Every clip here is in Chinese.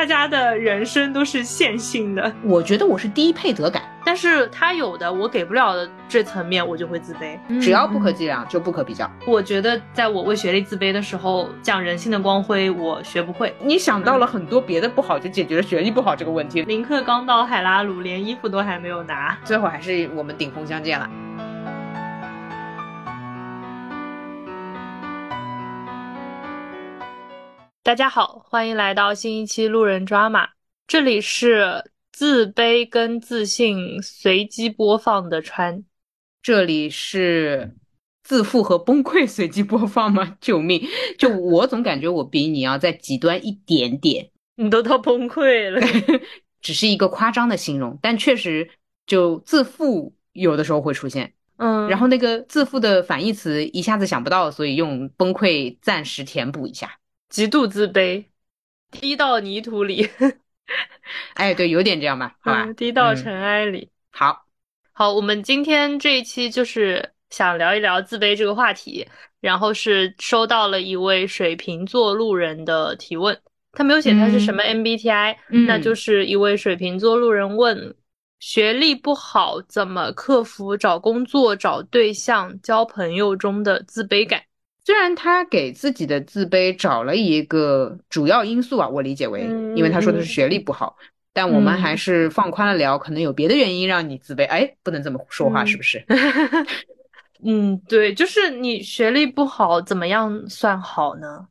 大家的人生都是线性的。我觉得我是低配得感，但是他有的我给不了的这层面，我就会自卑。只要不可计量就不可比较。我觉得在我为学历自卑的时候，讲人性的光辉我学不会。你想到了很多别的不好，就解决了学历不好这个问题。林克刚到海拉鲁，连衣服都还没有拿，最后还是我们顶峰相见了。大家好，欢迎来到新一期路人抓马。这里是自卑跟自信随机播放的川，这里是自负和崩溃随机播放吗？救命！就我总感觉我比你要再极端一点点，你都到崩溃了，只是一个夸张的形容，但确实就自负有的时候会出现，嗯，然后那个自负的反义词一下子想不到，所以用崩溃暂时填补一下。极度自卑，低到泥土里。哎，对，有点这样吧，好吧，低到尘埃里。好，好，我们今天这一期就是想聊一聊自卑这个话题。然后是收到了一位水瓶座路人的提问，他没有写他是什么 MBTI，那就是一位水瓶座路人问：学历不好怎么克服找工作、找对象、交朋友中的自卑感？虽然他给自己的自卑找了一个主要因素啊，我理解为，因为他说的是学历不好，但我们还是放宽了聊，可能有别的原因让你自卑。哎，不能这么说话，是不是？嗯，对，就是你学历不好，怎么样算好呢？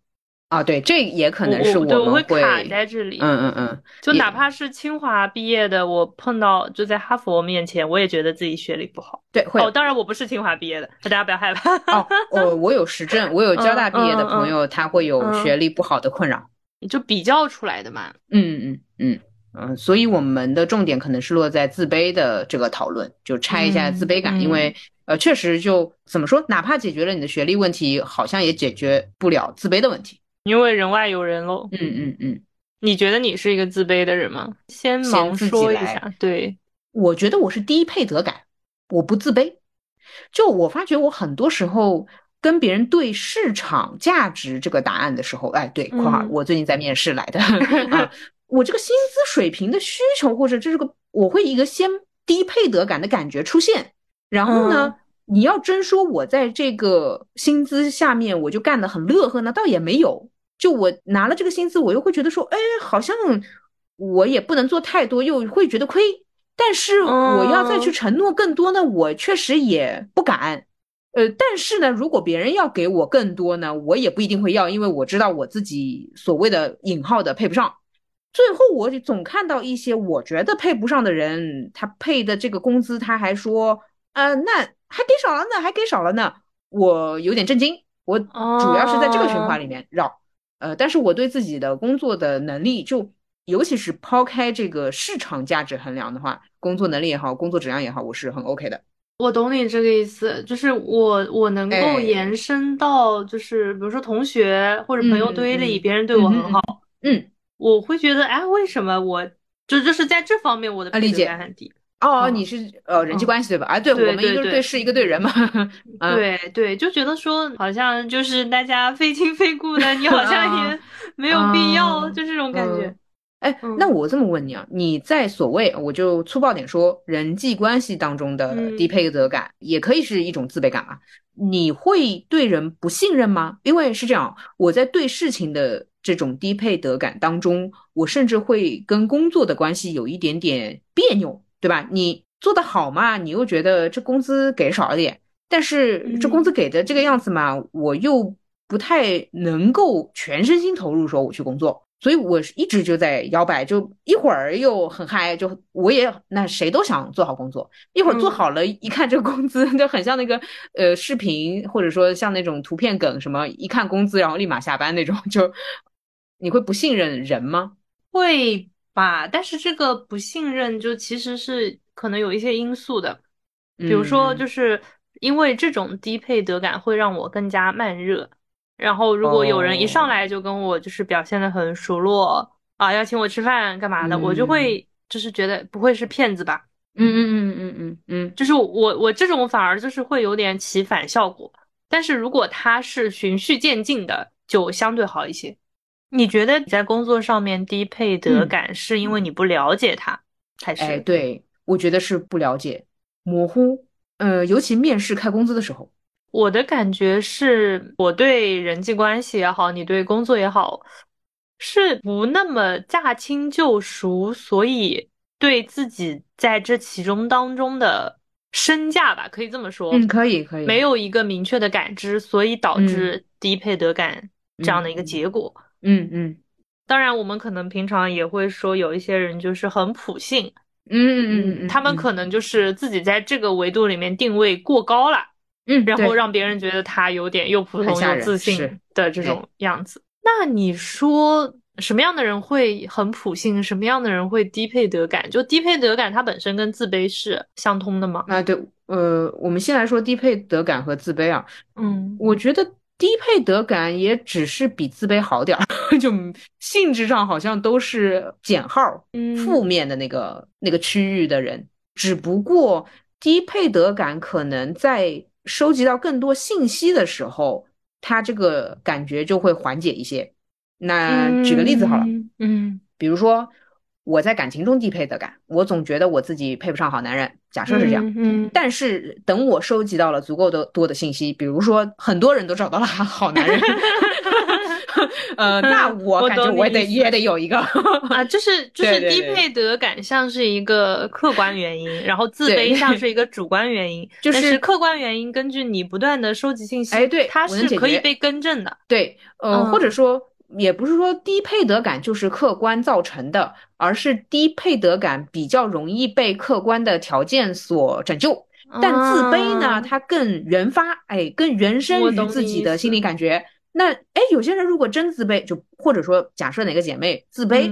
啊，对，这也可能是我们会卡在这里。嗯嗯嗯，就哪怕是清华毕业的，我碰到就在哈佛面前，我也觉得自己学历不好。对，会。哦，当然我不是清华毕业的，大家不要害怕。哦，我 我有实证，我有交大毕业的朋友，他会有学历不好的困扰，就比较出来的嘛。嗯嗯嗯嗯，所以我们的重点可能是落在自卑的这个讨论，就拆一下自卑感，因为呃，确实就怎么说，哪怕解决了你的学历问题，好像也解决不了自卑的问题。因为人外有人喽。嗯嗯嗯，你觉得你是一个自卑的人吗？先忙说一下。对，我觉得我是低配得感，我不自卑。就我发觉，我很多时候跟别人对市场价值这个答案的时候，哎，对，括号我最近在面试来的啊，我这个薪资水平的需求或者这是个，我会一个先低配得感的感觉出现，然后呢？你要真说我在这个薪资下面我就干得很乐呵呢，倒也没有。就我拿了这个薪资，我又会觉得说，哎，好像我也不能做太多，又会觉得亏。但是我要再去承诺更多呢，我确实也不敢。呃，但是呢，如果别人要给我更多呢，我也不一定会要，因为我知道我自己所谓的引号的配不上。最后，我总看到一些我觉得配不上的人，他配的这个工资，他还说，呃，那。还给少了呢，还给少了呢，我有点震惊。我主要是在这个循环里面绕，呃，但是我对自己的工作的能力，就尤其是抛开这个市场价值衡量的话，工作能力也好，工作质量也好，我是很 OK 的。我懂你这个意思，就是我我能够延伸到，就是比如说同学或者朋友堆里，别人对我很好，嗯，我会觉得，哎，为什么我就就是在这方面我的理解感很低。哦，你是呃人际关系对吧？啊，对，我们一个对事，一个对人嘛。对对，就觉得说好像就是大家非亲非故的，你好像也没有必要，就这种感觉。哎，那我这么问你啊，你在所谓我就粗暴点说人际关系当中的低配得感，也可以是一种自卑感啊。你会对人不信任吗？因为是这样，我在对事情的这种低配得感当中，我甚至会跟工作的关系有一点点别扭。对吧？你做的好嘛，你又觉得这工资给少了点，但是这工资给的这个样子嘛，我又不太能够全身心投入说我去工作，所以我一直就在摇摆，就一会儿又很嗨，就我也那谁都想做好工作，一会儿做好了，一看这个工资 就很像那个呃视频或者说像那种图片梗什么，一看工资然后立马下班那种，就 你会不信任人吗？会。吧，但是这个不信任就其实是可能有一些因素的，比如说就是因为这种低配得感会让我更加慢热，然后如果有人一上来就跟我就是表现的很熟络啊，要请我吃饭干嘛的，我就会就是觉得不会是骗子吧？嗯嗯嗯嗯嗯嗯，就是我我这种反而就是会有点起反效果，但是如果他是循序渐进的，就相对好一些。你觉得你在工作上面低配得感是因为你不了解他，还是？哎，对，我觉得是不了解、模糊。呃，尤其面试开工资的时候，我的感觉是我对人际关系也好，你对工作也好，是不那么驾轻就熟，所以对自己在这其中当中的身价吧，可以这么说，嗯，可以可以，没有一个明确的感知，所以导致低配得感这样的一个结果。嗯嗯，当然，我们可能平常也会说有一些人就是很普信。嗯嗯嗯，他们可能就是自己在这个维度里面定位过高了，嗯，然后让别人觉得他有点又普通又自信的这种样子。那你说什么样的人会很普信，什么样的人会低配得感？就低配得感，它本身跟自卑是相通的吗？啊，对，呃，我们先来说低配得感和自卑啊。嗯，我觉得。低配得感也只是比自卑好点儿，就性质上好像都是减号、负面的那个那个区域的人，只不过低配得感可能在收集到更多信息的时候，他这个感觉就会缓解一些。那举个例子好了，嗯，比如说。我在感情中低配得感，我总觉得我自己配不上好男人。假设是这样，嗯，但是等我收集到了足够的多的信息，比如说很多人都找到了好男人，呃，那 我感觉我也得也得有一个。啊，就是就是低配得感像是一个客观原因，然后自卑像是。一个主观原因，就是客观原因根据你不断的收集信息，哎，对，它是可以被更正的，对，呃，或者说。也不是说低配得感就是客观造成的，而是低配得感比较容易被客观的条件所拯救。但自卑呢，它更原发，哎，更原生于自己的心理感觉。那哎，有些人如果真自卑，就或者说假设哪个姐妹自卑，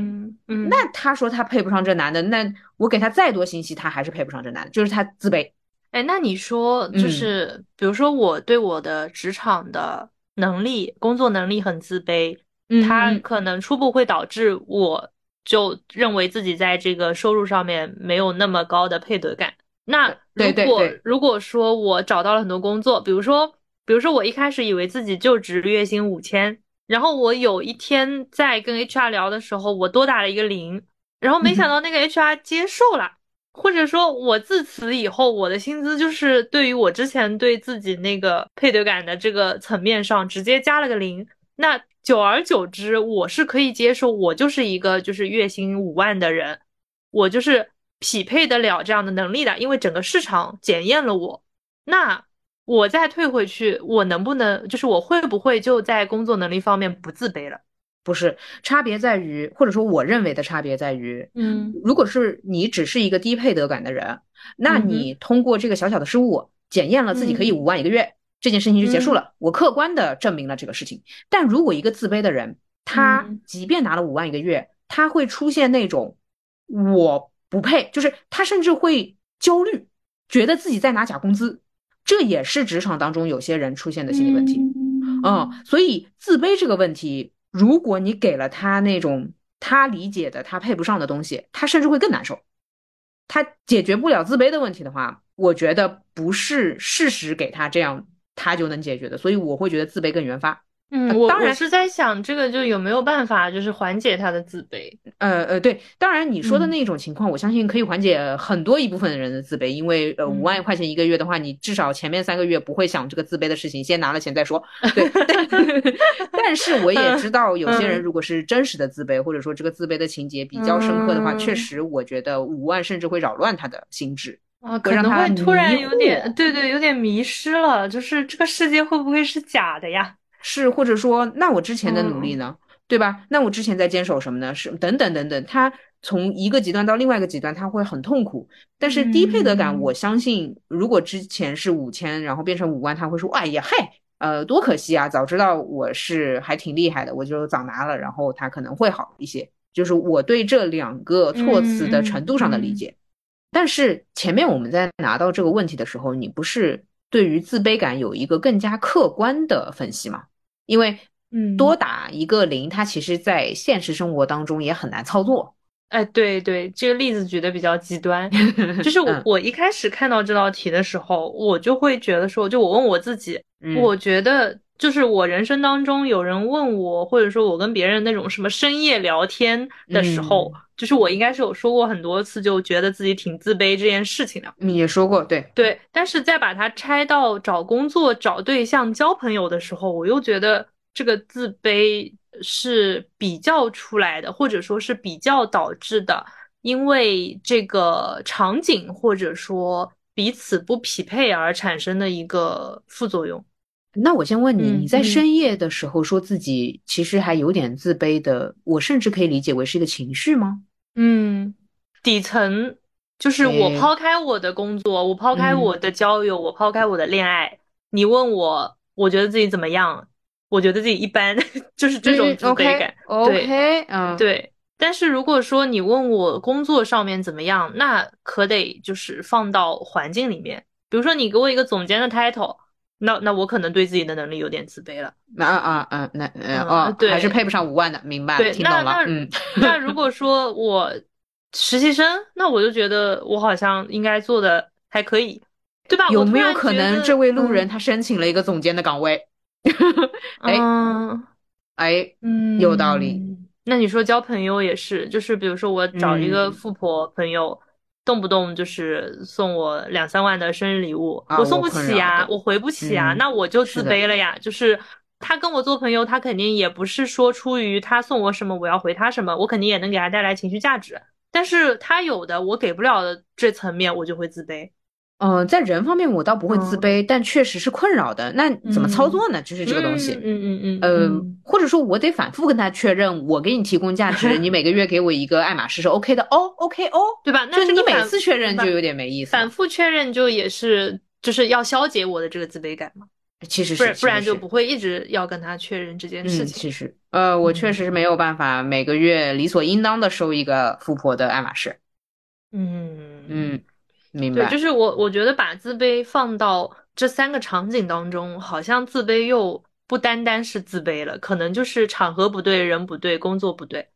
嗯，那她说她配不上这男的，那我给她再多信息，她还是配不上这男的，就是她自卑。哎，那你说就是，比如说我对我的职场的能力、工作能力很自卑。他可能初步会导致我就认为自己在这个收入上面没有那么高的配得感。那如果如果说我找到了很多工作，比如说比如说我一开始以为自己就值月薪五千，然后我有一天在跟 HR 聊的时候，我多打了一个零，然后没想到那个 HR 接受了，或者说我自此以后我的薪资就是对于我之前对自己那个配得感的这个层面上直接加了个零，那。久而久之，我是可以接受，我就是一个就是月薪五万的人，我就是匹配得了这样的能力的，因为整个市场检验了我。那我再退回去，我能不能就是我会不会就在工作能力方面不自卑了？不是，差别在于，或者说我认为的差别在于，嗯，如果是你只是一个低配得感的人，那你通过这个小小的失误检验了自己可以五万一个月。这件事情就结束了，我客观的证明了这个事情。但如果一个自卑的人，他即便拿了五万一个月，他会出现那种我不配，就是他甚至会焦虑，觉得自己在拿假工资，这也是职场当中有些人出现的心理问题。嗯，所以自卑这个问题，如果你给了他那种他理解的他配不上的东西，他甚至会更难受。他解决不了自卑的问题的话，我觉得不是事实给他这样。他就能解决的，所以我会觉得自卑更原发。嗯，我当然是在想这个就有没有办法，就是缓解他的自卑。呃呃，对，当然你说的那种情况，我相信可以缓解很多一部分人的自卑，因为呃五万块钱一个月的话，你至少前面三个月不会想这个自卑的事情，先拿了钱再说。对，但 是我也知道有些人如果是真实的自卑，或者说这个自卑的情节比较深刻的话，确实我觉得五万甚至会扰乱他的心智。啊，可能会突然有点，对对，有点迷失了。就是这个世界会不会是假的呀？是，或者说，那我之前的努力呢？对吧？那我之前在坚守什么呢？是等等等等。他从一个极端到另外一个极端，他会很痛苦。但是低配得感，我相信，如果之前是五千，然后变成五万，他会说：“哎呀，嘿，呃，多可惜啊！早知道我是还挺厉害的，我就早拿了。”然后他可能会好一些。就是我对这两个措辞的程度上的理解。但是前面我们在拿到这个问题的时候，你不是对于自卑感有一个更加客观的分析吗？因为，嗯，多打一个零，它其实在现实生活当中也很难操作。哎，对对，这个例子举的比较极端。就是我我一开始看到这道题的时候，我就会觉得说，就我问我自己，我觉得就是我人生当中有人问我，或者说我跟别人那种什么深夜聊天的时候，就是我应该是有说过很多次，就觉得自己挺自卑这件事情的。你也说过，对对。但是在把它拆到找工作、找对象、交朋友的时候，我又觉得这个自卑是比较出来的，或者说是比较导致的，因为这个场景或者说彼此不匹配而产生的一个副作用。那我先问你，你在深夜的时候说自己其实还有点自卑的，我甚至可以理解为是一个情绪吗？嗯，底层就是我抛开我的工作，我抛开我的交友，我抛开我的恋爱，你问我，我觉得自己怎么样？我觉得自己一般，就是这种自卑感。OK，嗯，对。但是如果说你问我工作上面怎么样，那可得就是放到环境里面，比如说你给我一个总监的 title。那那我可能对自己的能力有点自卑了。啊啊啊，那哦，对，还是配不上五万的，明白？对听懂了。嗯，那如果说我实习生，那我就觉得我好像应该做的还可以，对吧？有没有可能这位路人他申请了一个总监的岗位？哎，哎，嗯，有道理。那你说交朋友也是，就是比如说我找一个富婆朋友。动不动就是送我两三万的生日礼物，我送不起呀，我回不起呀，那我就自卑了呀。就是他跟我做朋友，他肯定也不是说出于他送我什么我要回他什么，我肯定也能给他带来情绪价值。但是他有的我给不了的这层面，我就会自卑。嗯，在人方面我倒不会自卑，但确实是困扰的。那怎么操作呢？就是这个东西。嗯嗯嗯。呃，或者说我得反复跟他确认，我给你提供价值，你每个月给我一个爱马仕是 OK 的哦，OK 哦，对吧？那你每次确认就有点没意思。反复确认就也是就是要消解我的这个自卑感嘛。其实不然不然就不会一直要跟他确认这件事情。其实呃，我确实是没有办法每个月理所应当的收一个富婆的爱马仕。嗯嗯。明白，对，就是我，我觉得把自卑放到这三个场景当中，好像自卑又不单单是自卑了，可能就是场合不对，人不对，工作不对。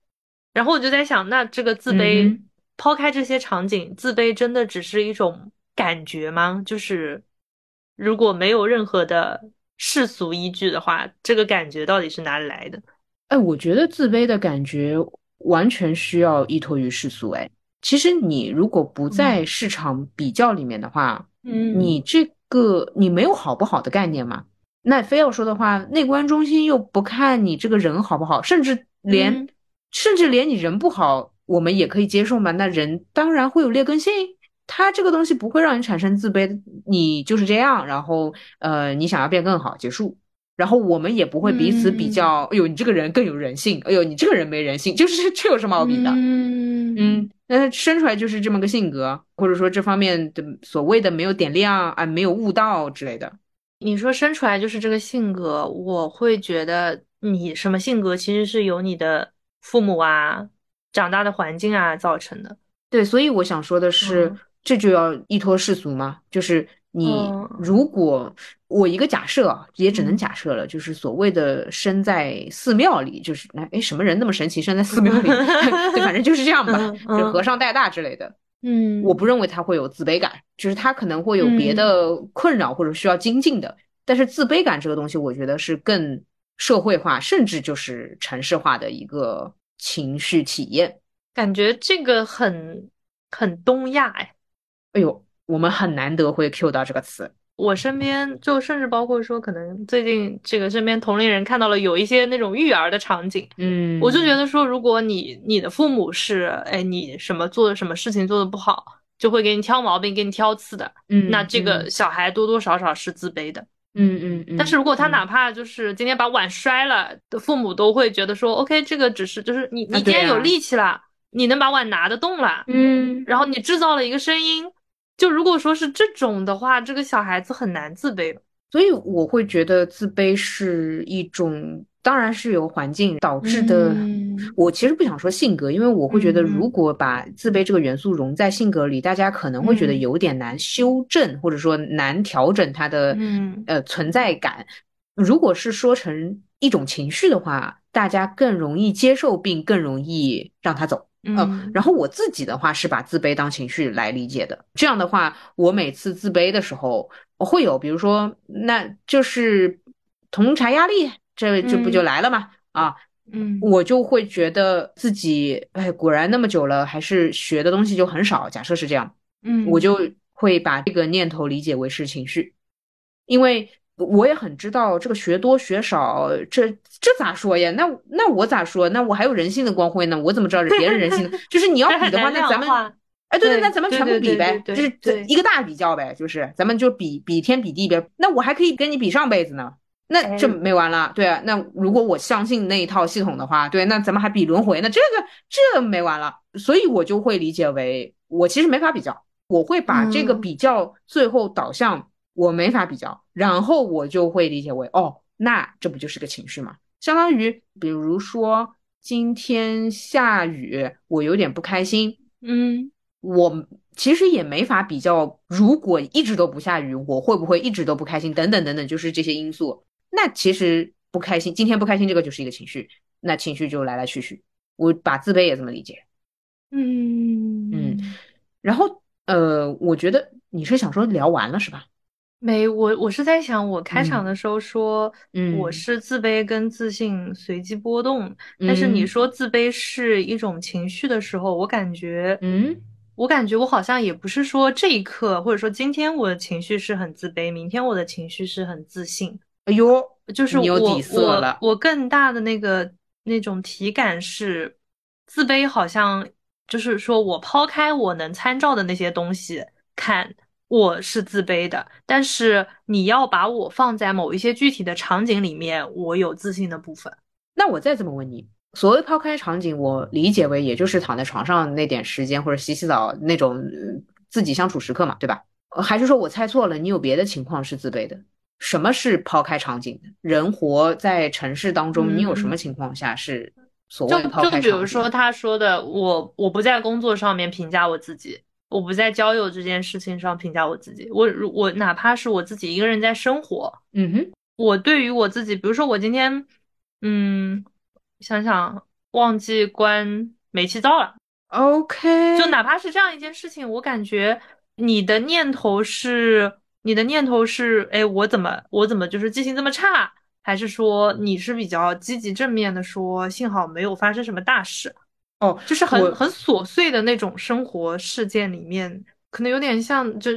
然后我就在想，那这个自卑，抛开这些场景，自卑真的只是一种感觉吗？就是如果没有任何的世俗依据的话，这个感觉到底是哪里来的？哎，我觉得自卑的感觉完全需要依托于世俗，哎。其实你如果不在市场比较里面的话，嗯，你这个你没有好不好的概念嘛？那非要说的话，内观中心又不看你这个人好不好，甚至连甚至连你人不好，我们也可以接受嘛？那人当然会有劣根性，他这个东西不会让你产生自卑，你就是这样，然后呃，你想要变更好，结束。然后我们也不会彼此比较，哎呦，你这个人更有人性，哎呦，你这个人没人性，就是这有什么好比的？嗯嗯，那生出来就是这么个性格，或者说这方面的所谓的没有点亮啊，没有悟道之类的。你说生出来就是这个性格，我会觉得你什么性格其实是由你的父母啊、长大的环境啊造成的。对，所以我想说的是，这就要依托世俗嘛，就是。你如果我一个假设也只能假设了，就是所谓的生在寺庙里，就是那哎什么人那么神奇生在寺庙里？对，反正就是这样吧，就和尚带大之类的。嗯，我不认为他会有自卑感，就是他可能会有别的困扰或者需要精进的。但是自卑感这个东西，我觉得是更社会化，甚至就是城市化的一个情绪体验。感觉这个很很东亚哎，哎呦。我们很难得会 Q 到这个词。我身边就甚至包括说，可能最近这个身边同龄人看到了有一些那种育儿的场景，嗯，我就觉得说，如果你你的父母是，哎，你什么做的什么事情做的不好，就会给你挑毛病，给你挑刺的，嗯，那这个小孩多多少少是自卑的，嗯嗯嗯。但是如果他哪怕就是今天把碗摔了，的父母都会觉得说，OK，这个只是就是你你今天有力气了，你能把碗拿得动了，嗯，然后你制造了一个声音。就如果说是这种的话，这个小孩子很难自卑所以我会觉得自卑是一种，当然是由环境导致的。我其实不想说性格，因为我会觉得，如果把自卑这个元素融在性格里，大家可能会觉得有点难修正，或者说难调整它的嗯呃存在感。如果是说成一种情绪的话，大家更容易接受，并更容易让它走。嗯，然后我自己的话是把自卑当情绪来理解的。这样的话，我每次自卑的时候，我会有，比如说，那就是同柴压力，这这不就来了吗？啊，嗯，我就会觉得自己，哎，果然那么久了，还是学的东西就很少。假设是这样，嗯，我就会把这个念头理解为是情绪，因为我也很知道这个学多学少，这这咋说呀？那那我咋说？那我还有人性的光辉呢，我怎么知道 别人人性呢？就是你要比的话，那咱们。哎，对对，那咱们全部比呗，就是一个大比较呗，就是咱们就比比天比地呗。那我还可以跟你比上辈子呢，那这没完了。对啊，那如果我相信那一套系统的话，对，那咱们还比轮回呢，这个这没完了。所以我就会理解为，我其实没法比较，我会把这个比较最后导向我没法比较，然后我就会理解为，哦，那这不就是个情绪吗？相当于比如说今天下雨，我有点不开心，嗯。我其实也没法比较，如果一直都不下雨，我会不会一直都不开心？等等等等，就是这些因素。那其实不开心，今天不开心，这个就是一个情绪，那情绪就来来去去。我把自卑也这么理解。嗯嗯。然后呃，我觉得你是想说聊完了是吧？没，我我是在想，我开场的时候说，嗯，我是自卑跟自信随机波动，但是你说自卑是一种情绪的时候，我感觉，嗯。我感觉我好像也不是说这一刻，或者说今天我的情绪是很自卑，明天我的情绪是很自信。哎呦，就是我我我更大的那个那种体感是自卑，好像就是说我抛开我能参照的那些东西看，我是自卑的。但是你要把我放在某一些具体的场景里面，我有自信的部分。那我再这么问你？所谓抛开场景，我理解为也就是躺在床上那点时间，或者洗洗澡那种自己相处时刻嘛，对吧？还是说我猜错了？你有别的情况是自卑的？什么是抛开场景的？人活在城市当中，你有什么情况下是所谓抛开场景？就比如说他说的，我我不在工作上面评价我自己，我不在交友这件事情上评价我自己，我我哪怕是我自己一个人在生活，嗯哼，我对于我自己，比如说我今天，嗯。想想忘记关煤气灶了，OK，就哪怕是这样一件事情，我感觉你的念头是你的念头是，哎，我怎么我怎么就是记性这么差？还是说你是比较积极正面的，说幸好没有发生什么大事？哦，就是很很琐碎的那种生活事件里面，可能有点像，就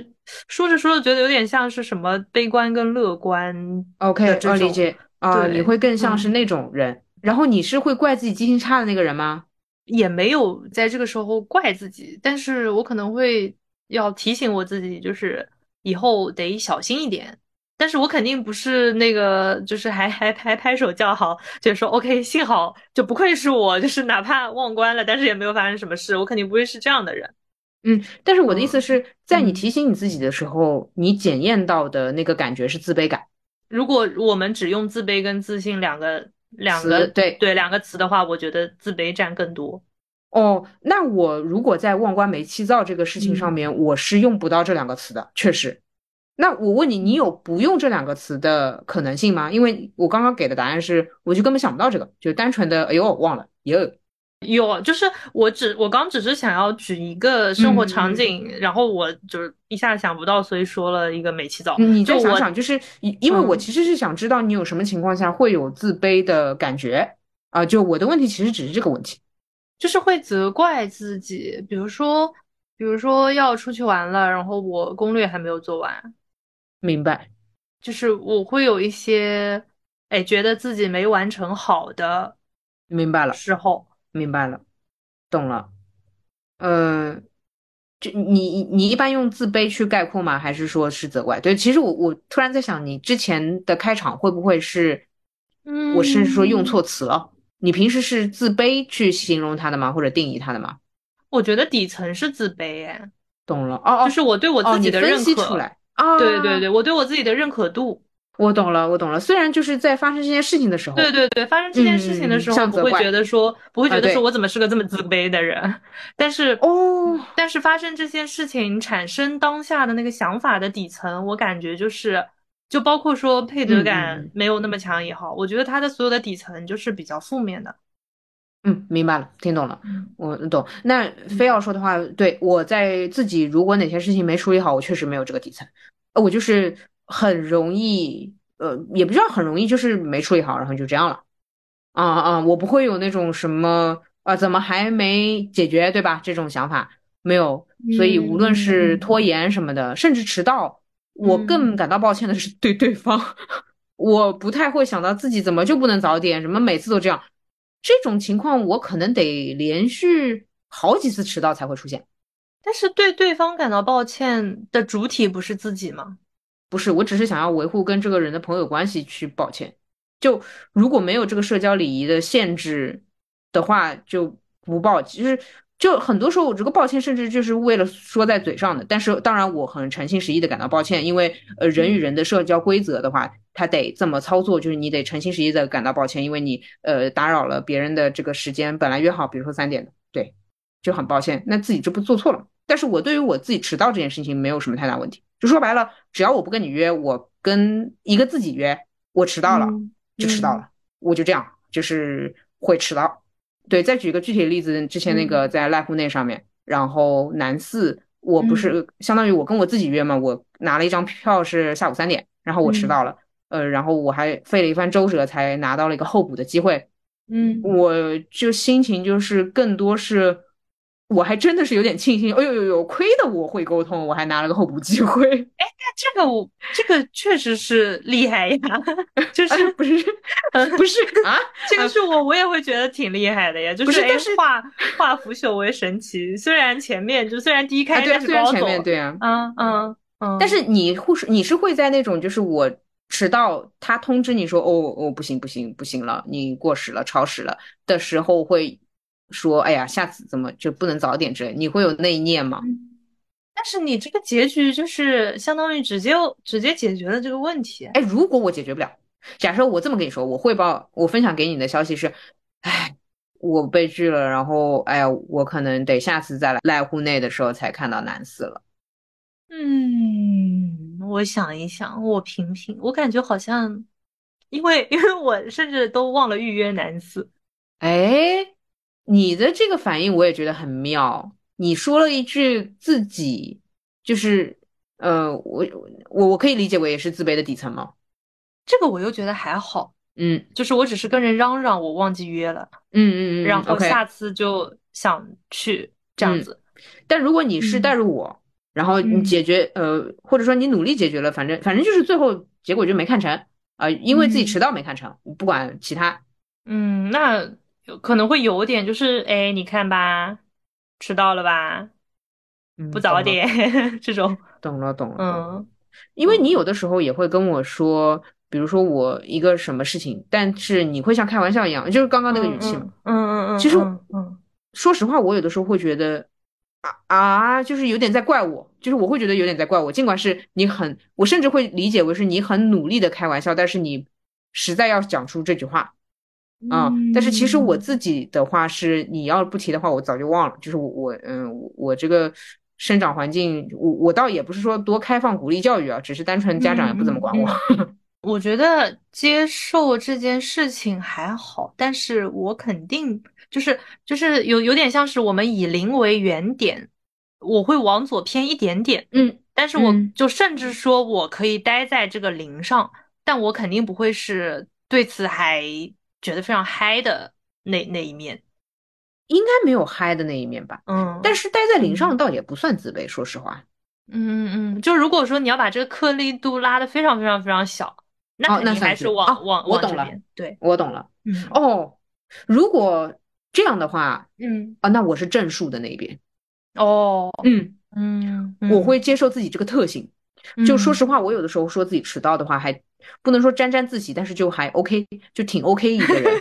说着说着觉得有点像是什么悲观跟乐观。OK，我理解啊，你会更像是那种人。然后你是会怪自己记性差的那个人吗？也没有在这个时候怪自己，但是我可能会要提醒我自己，就是以后得小心一点。但是我肯定不是那个，就是还还还拍手叫好，就是说 OK，幸好就不愧是我，就是哪怕忘关了，但是也没有发生什么事，我肯定不会是这样的人。嗯，但是我的意思是在你提醒你自己的时候，你检验到的那个感觉是自卑感。如果我们只用自卑跟自信两个。两个对对两个词的话，我觉得自卑占更多。哦，那我如果在忘关煤气灶这个事情上面，我是用不到这两个词的，确实。那我问你，你有不用这两个词的可能性吗？因为我刚刚给的答案是，我就根本想不到这个，就单纯的，哎呦，忘了，哟。有，就是我只我刚只是想要举一个生活场景，然后我就是一下想不到，所以说了一个煤气灶。你再想想，就是因为我其实是想知道你有什么情况下会有自卑的感觉啊？就我的问题其实只是这个问题，就是会责怪自己，比如说，比如说要出去玩了，然后我攻略还没有做完，明白？就是我会有一些哎觉得自己没完成好的，明白了事后。明白了，懂了，呃，就你你一般用自卑去概括吗？还是说是责怪？对，其实我我突然在想，你之前的开场会不会是，嗯，我是说用错词了？你平时是自卑去形容他的吗？或者定义他的吗？我觉得底层是自卑，哎，懂了，哦哦，就是我对我自己的认可出来，啊，对对对，我对我自己的认可度。我懂了，我懂了。虽然就是在发生这件事情的时候，对对对，发生这件事情的时候，不会觉得说，不会觉得说我怎么是个这么自卑的人。但是哦，但是发生这件事情产生当下的那个想法的底层，我感觉就是，就包括说配得感没有那么强也好，我觉得他的所有的底层就是比较负面的。嗯，明白了，听懂了，我懂。那非要说的话，对我在自己如果哪些事情没处理好，我确实没有这个底层，我就是。很容易呃，也不知道很容易，就是没处理好，然后就这样了。啊啊，我不会有那种什么啊，怎么还没解决，对吧？这种想法没有。所以无论是拖延什么的，甚至迟到，我更感到抱歉的是对对方。我不太会想到自己怎么就不能早点，什么每次都这样。这种情况我可能得连续好几次迟到才会出现。但是对对方感到抱歉的主体不是自己吗？不是，我只是想要维护跟这个人的朋友关系去抱歉。就如果没有这个社交礼仪的限制的话，就不抱。其实就很多时候，我这个抱歉甚至就是为了说在嘴上的。但是当然，我很诚心实意的感到抱歉，因为呃，人与人的社交规则的话，他得这么操作，就是你得诚心实意的感到抱歉，因为你呃打扰了别人的这个时间，本来约好，比如说三点的，对，就很抱歉。那自己这不做错了？但是我对于我自己迟到这件事情没有什么太大问题，就说白了，只要我不跟你约，我跟一个自己约，我迟到了就迟到了，我就这样，就是会迟到。对，再举一个具体的例子，之前那个在濑户内上面，然后南四，我不是相当于我跟我自己约嘛，我拿了一张票是下午三点，然后我迟到了，呃，然后我还费了一番周折才拿到了一个候补的机会，嗯，我就心情就是更多是。我还真的是有点庆幸，哎呦呦呦，亏的我会沟通，我还拿了个候补机会。哎，那这个我这个确实是厉害呀，就是不是不是啊？这个是我我也会觉得挺厉害的呀，就是但是化化腐朽为神奇。虽然前面就虽然第一开始是高前面对啊，嗯嗯嗯，但是你会是你是会在那种就是我迟到，他通知你说哦哦不行不行不行了，你过时了超时了的时候会。说，哎呀，下次怎么就不能早点之类？你会有内念吗？但是你这个结局就是相当于直接直接解决了这个问题。哎，如果我解决不了，假设我这么跟你说，我汇报我分享给你的消息是，哎，我被拒了，然后，哎呀，我可能得下次再来濑户内的时候才看到男四了。嗯，我想一想，我品品，我感觉好像，因为因为我甚至都忘了预约男四，哎。你的这个反应我也觉得很妙。你说了一句自己就是，呃，我我我可以理解为也是自卑的底层吗？这个我又觉得还好。嗯，就是我只是跟人嚷嚷我忘记约了。嗯嗯嗯。然后下次就想去这样子。但如果你是带入我，然后你解决呃，或者说你努力解决了，反正反正就是最后结果就没看成啊，因为自己迟到没看成，不管其他。嗯，那。可能会有点，就是哎，你看吧，迟到了吧，不早点 这种。懂了，懂了。嗯，因为你有的时候也会跟我说，比如说我一个什么事情，但是你会像开玩笑一样，就是刚刚那个语气嘛。嗯嗯嗯。其实，嗯，说实话，我有的时候会觉得啊啊，就是有点在怪我，就是我会觉得有点在怪我，尽管是你很，我甚至会理解为是你很努力的开玩笑，但是你实在要讲出这句话。啊，但是其实我自己的话是，你要不提的话，我早就忘了。就是我我嗯，我这个生长环境，我我倒也不是说多开放鼓励教育啊，只是单纯家长也不怎么管我。我觉得接受这件事情还好，但是我肯定就是就是有有点像是我们以零为原点，我会往左偏一点点，嗯，但是我就甚至说我可以待在这个零上，但我肯定不会是对此还。觉得非常嗨的那那一面，应该没有嗨的那一面吧？嗯，但是待在零上倒也不算自卑，说实话。嗯嗯嗯，就如果说你要把这个颗粒度拉的非常非常非常小，那肯定还是往往我懂了，对，我懂了。嗯哦，如果这样的话，嗯啊，那我是正数的那一边。哦，嗯嗯，我会接受自己这个特性。就说实话，我有的时候说自己迟到的话，还不能说沾沾自喜，但是就还 OK，就挺 OK 一个人。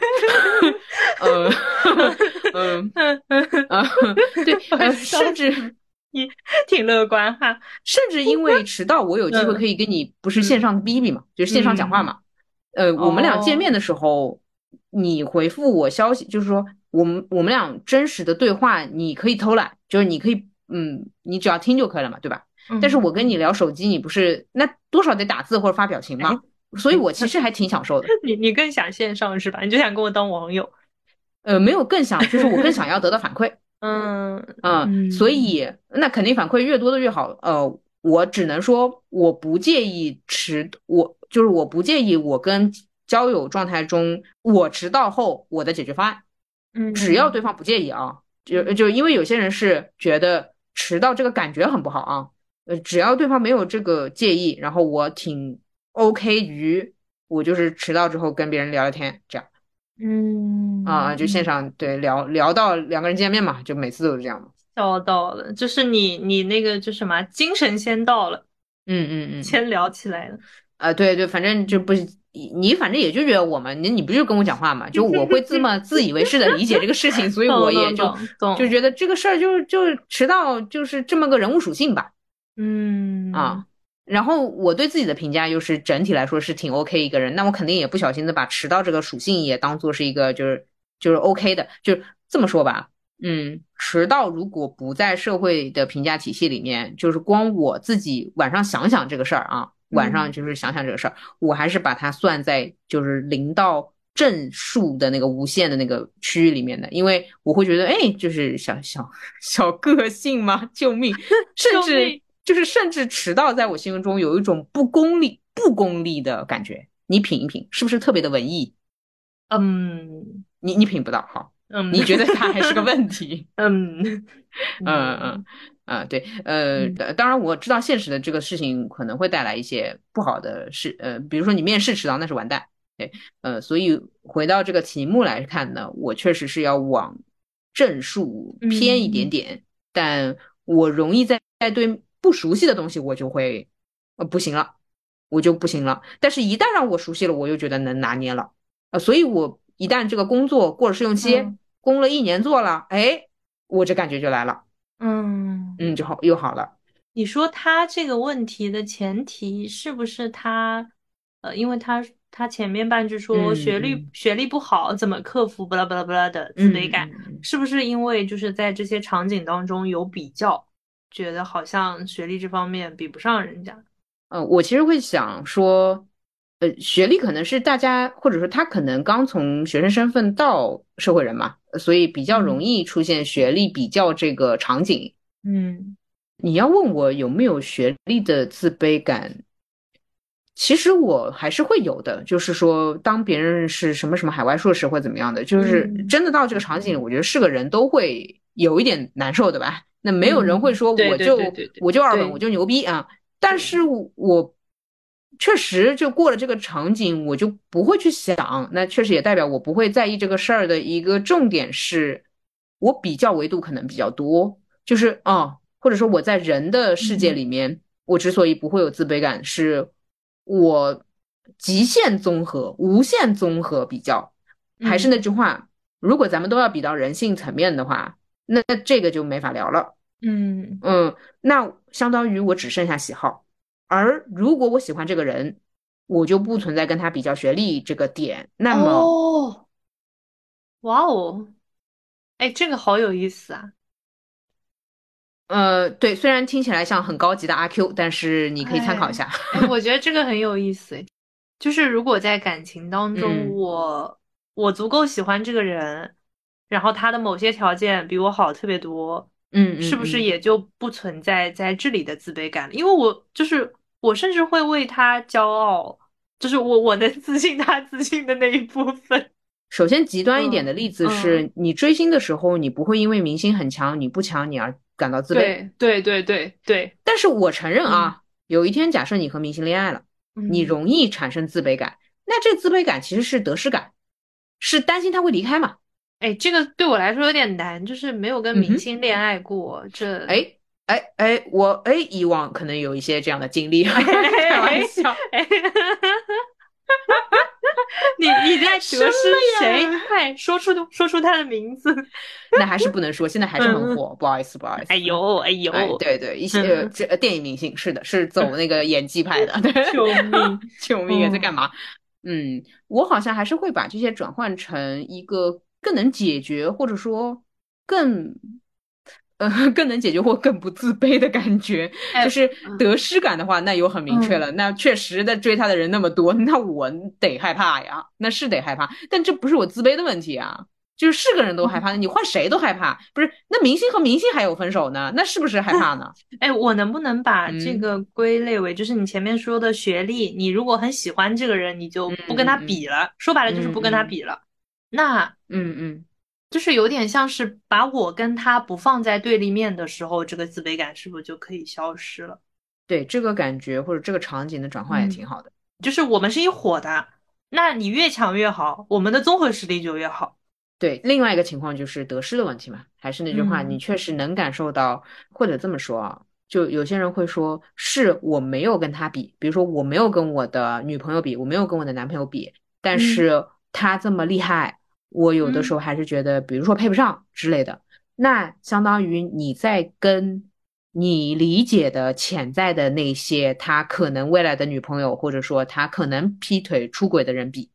嗯嗯啊，对，甚至你挺乐观哈。甚至因为迟到，我有机会可以跟你不是线上逼逼嘛，就是线上讲话嘛。呃，我们俩见面的时候，你回复我消息，就是说我们我们俩真实的对话，你可以偷懒，就是你可以，嗯，你只要听就可以了嘛，对吧？但是我跟你聊手机，你不是那多少得打字或者发表情吗？所以我其实还挺享受的。你你更想线上是吧？你就想跟我当网友？呃，没有更想，就是我更想要得到反馈。嗯嗯，所以那肯定反馈越多的越好。呃，我只能说我不介意迟，我就是我不介意我跟交友状态中我迟到后我的解决方案，嗯，只要对方不介意啊，就就因为有些人是觉得迟到这个感觉很不好啊，呃，只要对方没有这个介意，然后我挺 OK 于我就是迟到之后跟别人聊聊天这样，嗯啊，就线上对聊聊到两个人见面嘛，就每次都是这样嘛。笑到了，就是你你那个就什么精神先到了，嗯嗯嗯，先聊起来了。啊，对对，反正就不你反正也就觉得我嘛，你你不就跟我讲话嘛？就我会这么 自以为是的理解这个事情，所以我也就就觉得这个事儿就就迟到就是这么个人物属性吧。嗯啊，然后我对自己的评价又是整体来说是挺 OK 一个人，那我肯定也不小心的把迟到这个属性也当做是一个就是就是 OK 的，就这么说吧。嗯，迟到如果不在社会的评价体系里面，就是光我自己晚上想想这个事儿啊，晚上就是想想这个事儿，我还是把它算在就是零到正数的那个无限的那个区域里面的，因为我会觉得，哎，就是小小小个性嘛，救命！甚至就是甚至迟到在我心目中有一种不功利、不功利的感觉。你品一品，是不是特别的文艺？嗯，你你品不到哈。嗯，你觉得它还是个 问题？嗯嗯嗯啊，对，呃，当然我知道现实的这个事情可能会带来一些不好的事，呃，比如说你面试迟到，那是完蛋。对，呃，所以回到这个题目来看呢，我确实是要往正数偏一点点，但我容易在在对不熟悉的东西，我就会呃不行了，我就不行了。但是，一旦让我熟悉了，我又觉得能拿捏了，呃，所以我一旦这个工作过了试用期。工了一年做了，哎，我这感觉就来了，嗯嗯，就好又好了。你说他这个问题的前提是不是他，呃，因为他他前面半句说学历学历不好，怎么克服巴拉巴拉巴拉的自卑感，是不是因为就是在这些场景当中有比较，觉得好像学历这方面比不上人家？嗯，我其实会想说。呃，学历可能是大家，或者说他可能刚从学生身份到社会人嘛，所以比较容易出现学历比较这个场景。嗯，你要问我有没有学历的自卑感，其实我还是会有的。就是说，当别人是什么什么海外硕士或怎么样的，就是真的到这个场景，我觉得是个人都会有一点难受的吧。那没有人会说我就我就二本我就牛逼啊，但是我。确实，就过了这个场景，我就不会去想。那确实也代表我不会在意这个事儿的一个重点是，我比较维度可能比较多。就是啊，或者说我在人的世界里面，我之所以不会有自卑感，是我极限综合、无限综合比较。还是那句话，如果咱们都要比到人性层面的话，那这个就没法聊了。嗯嗯，那相当于我只剩下喜好。而如果我喜欢这个人，我就不存在跟他比较学历这个点。那么，哦，哇哦，哎，这个好有意思啊。呃，对，虽然听起来像很高级的阿 Q，但是你可以参考一下。我觉得这个很有意思。就是如果在感情当中，我我足够喜欢这个人，然后他的某些条件比我好特别多，嗯，是不是也就不存在在这里的自卑感了？因为我就是。我甚至会为他骄傲，就是我我能自信他自信的那一部分。首先，极端一点的例子是你追星的时候，你不会因为明星很强你不强你而感到自卑。对对对对对。但是我承认啊，有一天假设你和明星恋爱了，你容易产生自卑感。那这自卑感其实是得失感，是担心他会离开嘛？哎，这个对我来说有点难，就是没有跟明星恋爱过。这哎。哎哎，我哎，以往可能有一些这样的经历，开玩笑。你你在得失谁？快说出说出他的名字。那还是不能说，现在还是很火。不好意思，不好意思。哎呦哎呦，对对，一些这电影明星是的，是走那个演技派的。救命救命啊！在干嘛？嗯，我好像还是会把这些转换成一个更能解决，或者说更。呃，更能解决或更不自卑的感觉，就是得失感的话，那有很明确了。那确实在追他的人那么多，那我得害怕呀，那是得害怕。但这不是我自卑的问题啊，就是是个人都害怕，你换谁都害怕。不是，那明星和明星还有分手呢，那是不是害怕呢？哎，我能不能把这个归类为，就是你前面说的学历？你如果很喜欢这个人，你就不跟他比了。说白了就是不跟他比了。那，嗯嗯，就是有点像是把我跟他不放在对立面的时候，这个自卑感是不是就可以消失了？对，这个感觉或者这个场景的转换也挺好的。就是我们是一伙的，那你越强越好，我们的综合实力就越好。对，另外一个情况就是得失的问题嘛，还是那句话，你确实能感受到，或者这么说啊，就有些人会说，是我没有跟他比，比如说我没有跟我的女朋友比，我没有跟我的男朋友比，但是他这么厉害，我有的时候还是觉得，比如说配不上之类的，那相当于你在跟。你理解的潜在的那些他可能未来的女朋友，或者说他可能劈腿出轨的人比，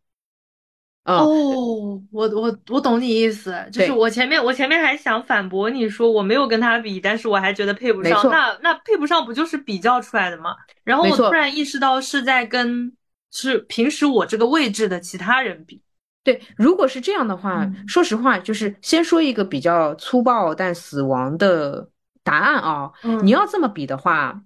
哦，我我我懂你意思，就是我前面我前面还想反驳你说我没有跟他比，但是我还觉得配不上，那那配不上不就是比较出来的吗？然后我突然意识到是在跟是平时我这个位置的其他人比。对，如果是这样的话，说实话，就是先说一个比较粗暴但死亡的。答案啊，你要这么比的话，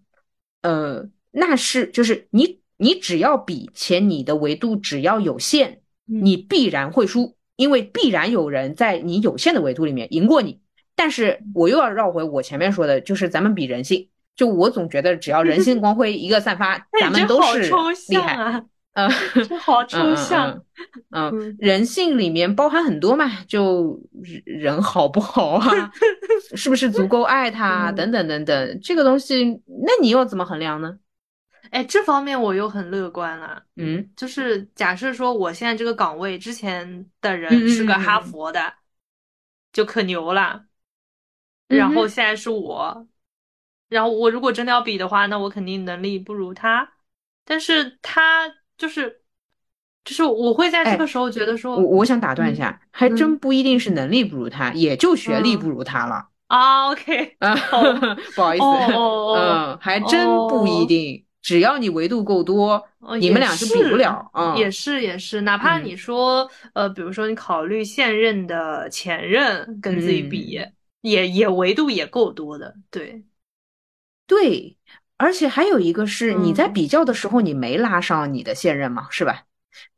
呃，那是就是你你只要比，且你的维度只要有限，你必然会输，因为必然有人在你有限的维度里面赢过你。但是我又要绕回我前面说的，就是咱们比人性，就我总觉得只要人性光辉一个散发，咱们都是厉害。嗯，这好抽象。嗯，人性里面包含很多嘛，就人好不好啊，是不是足够爱他等等等等，这个东西，那你又怎么衡量呢？哎，这方面我又很乐观了。嗯，就是假设说我现在这个岗位之前的人是个哈佛的，就可牛了。然后现在是我，然后我如果真的要比的话，那我肯定能力不如他，但是他。就是，就是我会在这个时候觉得说，我我想打断一下，还真不一定是能力不如他，也就学历不如他了 啊。OK，啊，不好意思，嗯，还真不一定，只要你维度够多，你们俩是比不了啊。也是也是，哪怕你说，呃，比如说你考虑现任的前任跟自己比，也也维度也够多的，对，对。而且还有一个是，你在比较的时候，你没拉上你的现任嘛，是吧？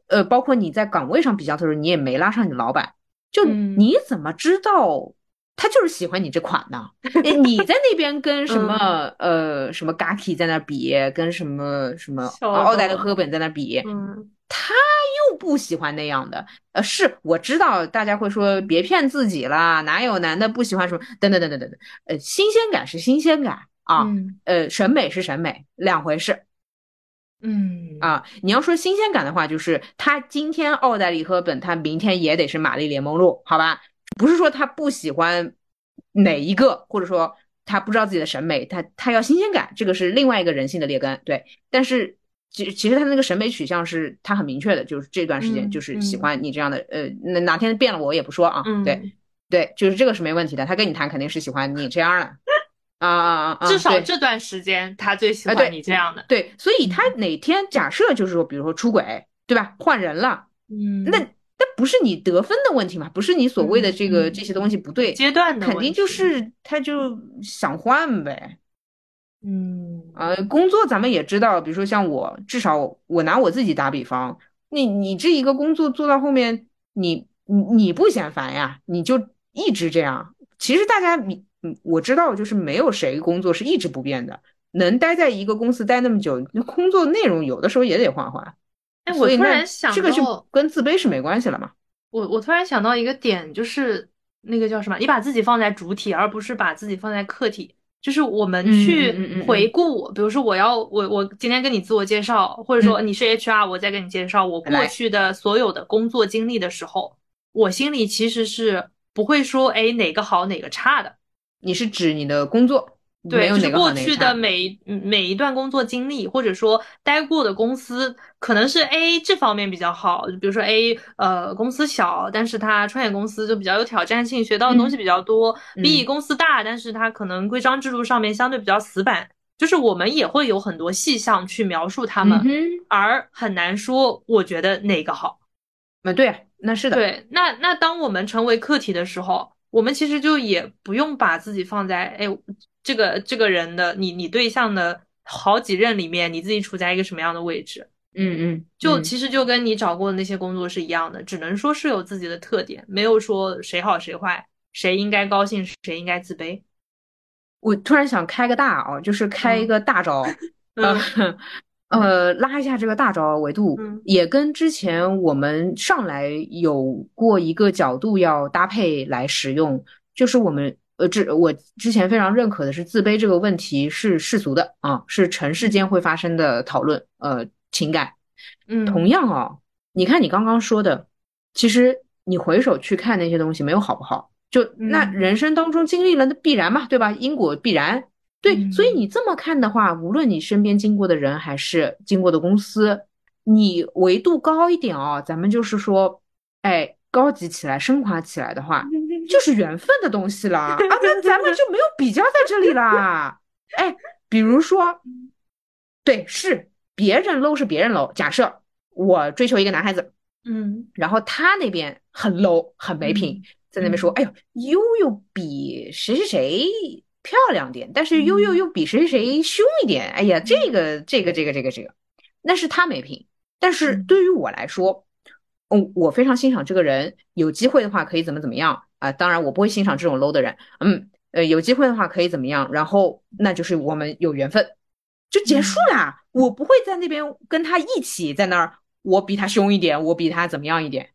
呃，包括你在岗位上比较的时候，你也没拉上你的老板，就你怎么知道他就是喜欢你这款呢？你在那边跟什么呃什么 Gaki 在那比，跟什么什么奥黛丽赫本在那比，他又不喜欢那样的。呃，是我知道大家会说别骗自己啦，哪有男的不喜欢什么？等等等等等等，呃，新鲜感是新鲜感。啊，呃，审美是审美，两回事。嗯，啊，你要说新鲜感的话，就是他今天奥黛丽·赫本，他明天也得是玛丽莲·梦露，好吧？不是说他不喜欢哪一个，或者说他不知道自己的审美，他他要新鲜感，这个是另外一个人性的劣根。对，但是其其实他那个审美取向是他很明确的，就是这段时间就是喜欢你这样的。呃，哪哪天变了我也不说啊。对对，就是这个是没问题的，他跟你谈肯定是喜欢你这样的。啊啊啊！至少这段时间他最喜欢你这样的。对，所以他哪天假设就是说，比如说出轨，对吧？换人了，嗯，那那不是你得分的问题嘛？不是你所谓的这个这些东西不对，阶段的肯定就是他就想换呗。嗯，呃，工作咱们也知道，比如说像我，至少我拿我自己打比方，你你这一个工作做到后面，你你你不嫌烦呀？你就一直这样。其实大家你。嗯，我知道，就是没有谁工作是一直不变的，能待在一个公司待那么久，那工作内容有的时候也得换换。哎，我突然想到，这个就跟自卑是没关系了嘛。我我突然想到一个点，就是那个叫什么？你把自己放在主体，而不是把自己放在客体。就是我们去回顾，比如说我要我我今天跟你自我介绍，或者说你是 HR，我再跟你介绍我过去的所有的工作经历的时候，我心里其实是不会说哎哪个好哪个差的。你是指你的工作，对，就是过去的每每一段工作经历，或者说待过的公司，可能是 A 这方面比较好，比如说 A，呃，公司小，但是它创业公司就比较有挑战性，学到的东西比较多；B 公司大，但是它可能规章制度上面相对比较死板，就是我们也会有很多细项去描述他们，而很难说我觉得哪个好。啊，对，那是的。对，那那当我们成为客体的时候，我们其实就也不用把自己放在哎这个这个人的你你对象的好几任里面，你自己处在一个什么样的位置？嗯嗯，就其实就跟你找过的那些工作是一样的，只能说是有自己的特点，没有说谁好谁坏，谁应该高兴，谁应该自卑。我突然想开个大啊，就是开一个大招，呃 呃，拉一下这个大招维度，也跟之前我们上来有过一个角度要搭配来使用，就是我们呃，这我之前非常认可的是自卑这个问题是世俗的啊，是尘世间会发生的讨论，呃，情感，嗯，同样啊，你看你刚刚说的，其实你回首去看那些东西，没有好不好？就那人生当中经历了，那必然嘛，对吧？因果必然，对。所以你这么看的话，无论你身边经过的人还是经过的公司，你维度高一点哦，咱们就是说，哎，高级起来、升华起来的话，就是缘分的东西了啊。那咱们就没有比较在这里啦。哎，比如说，对，是别人 low 是别人 low。假设我追求一个男孩子，嗯，然后他那边很 low，很没品。在那边说，哎呦，悠悠比谁谁谁漂亮点，但是又又又比谁谁谁凶一点。哎呀，这个这个这个这个这个，那是他没品。但是对于我来说，嗯，我非常欣赏这个人，有机会的话可以怎么怎么样啊？当然，我不会欣赏这种 low 的人。嗯，呃，有机会的话可以怎么样？然后那就是我们有缘分，就结束啦。我不会在那边跟他一起在那儿，我比他凶一点，我比他怎么样一点。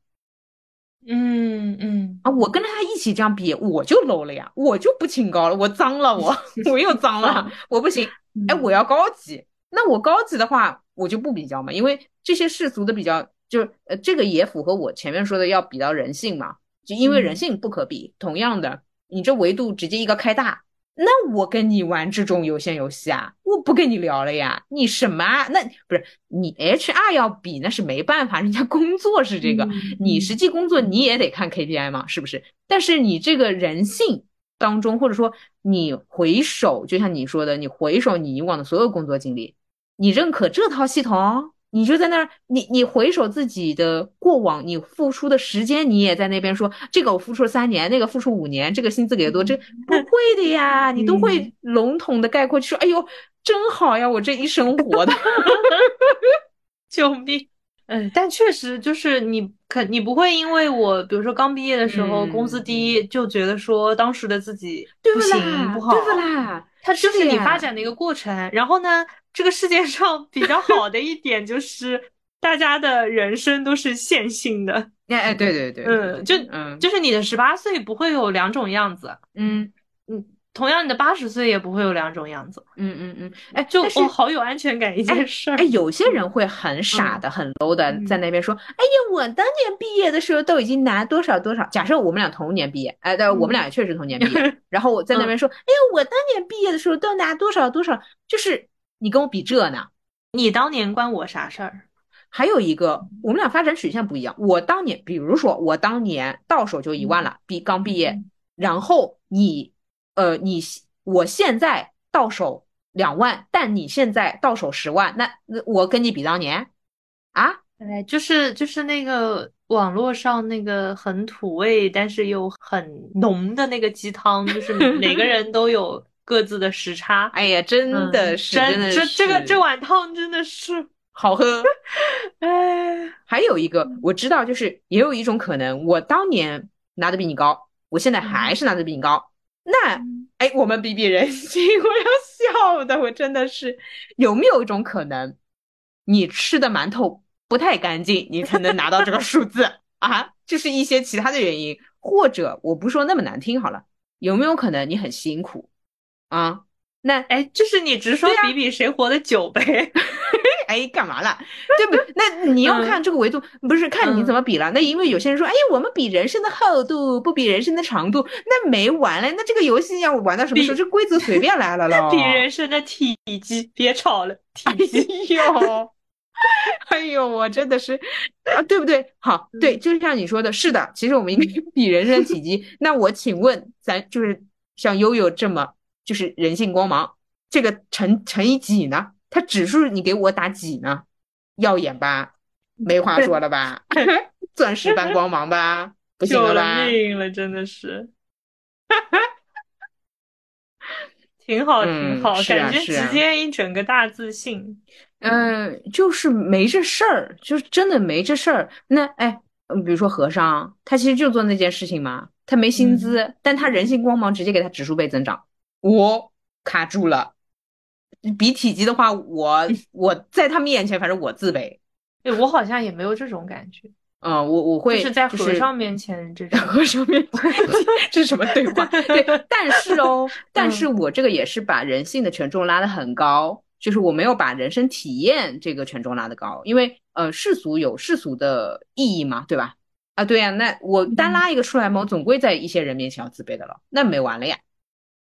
嗯嗯啊，我跟着他一起这样比，我就 low 了呀，我就不清高了，我脏了，我 我又脏了，我不行。哎，我要高级，那我高级的话，我就不比较嘛，因为这些世俗的比较，就是呃，这个也符合我前面说的要比较人性嘛，就因为人性不可比。同样的，你这维度直接一个开大。那我跟你玩这种有限游戏啊，我不跟你聊了呀。你什么啊？那不是你 HR 要比，那是没办法，人家工作是这个，你实际工作你也得看 KPI 嘛，是不是？但是你这个人性当中，或者说你回首，就像你说的，你回首你以往的所有工作经历，你认可这套系统？你就在那儿，你你回首自己的过往，你付出的时间，你也在那边说这个我付出了三年，那个付出五年，这个薪资给的多，这不会的呀，你都会笼统的概括说，哎呦，真好呀，我这一生活的，救命！嗯，但确实就是你肯你不会因为我，比如说刚毕业的时候工资低，就觉得说当时的自己不行不好，对不啦？它就是你发展的一个过程，然后呢？这个世界上比较好的一点就是，大家的人生都是线性的。哎哎，对对对，嗯，就嗯，就是你的十八岁不会有两种样子，嗯嗯，同样你的八十岁也不会有两种样子，嗯嗯嗯，哎，就哦，好有安全感一件事儿。哎，有些人会很傻的、很 low 的在那边说，哎呀，我当年毕业的时候都已经拿多少多少。假设我们俩同年毕业，哎，但我们俩也确实同年毕业，然后我在那边说，哎呀，我当年毕业的时候都拿多少多少，就是。你跟我比这呢？你当年关我啥事儿？还有一个，我们俩发展曲线不一样。我当年，比如说我当年到手就一万了，毕刚毕业。然后你，呃，你我现在到手两万，但你现在到手十万，那那我跟你比当年啊？哎，就是就是那个网络上那个很土味，但是又很浓的那个鸡汤，就是每个人都有。各自的时差，哎呀，真的是，真的这这个这碗汤真的是好喝。哎，还有一个我知道，就是也有一种可能，我当年拿的比你高，我现在还是拿的比你高。那哎，我们比比人心，我要笑的，我真的是有没有一种可能，你吃的馒头不太干净，你才能拿到这个数字 啊？就是一些其他的原因，或者我不说那么难听好了，有没有可能你很辛苦？啊，那哎，就是你直说比比谁活得久呗？哎，干嘛了？对不？那 你要看这个维度，不是看你怎么比了。那因为有些人说，哎呀，我们比人生的厚度，不比人生的长度，那没完了。那这个游戏要玩到什么时候？这规则随便来了喽。比人生的体积，别吵了，体积哟。哎呦，我真的是啊，对不对？好，对，就像你说的，是的。其实我们应该比人生体积。那我请问，咱就是像悠悠这么。就是人性光芒，这个乘乘以几呢？它指数你给我打几呢？耀眼吧？没话说了吧？钻石般光芒吧？不行了吧？命了，真的是。挺好，挺好，感觉直接一整个大自信。嗯，就是没这事儿，就是真的没这事儿。那哎，嗯，比如说和尚，他其实就做那件事情嘛，他没薪资，但他人性光芒直接给他指数倍增长。我卡住了，比体积的话，我我在他们面前，反正我自卑。对，我好像也没有这种感觉。嗯，我我会是在和尚面前这种和尚面前，这是什么对话？对，但是哦，但是我这个也是把人性的权重拉得很高，就是我没有把人生体验这个权重拉得高，因为呃世俗有世俗的意义嘛，对吧？啊，对呀，那我单拉一个出来嘛，我总归在一些人面前要自卑的了，那没完了呀。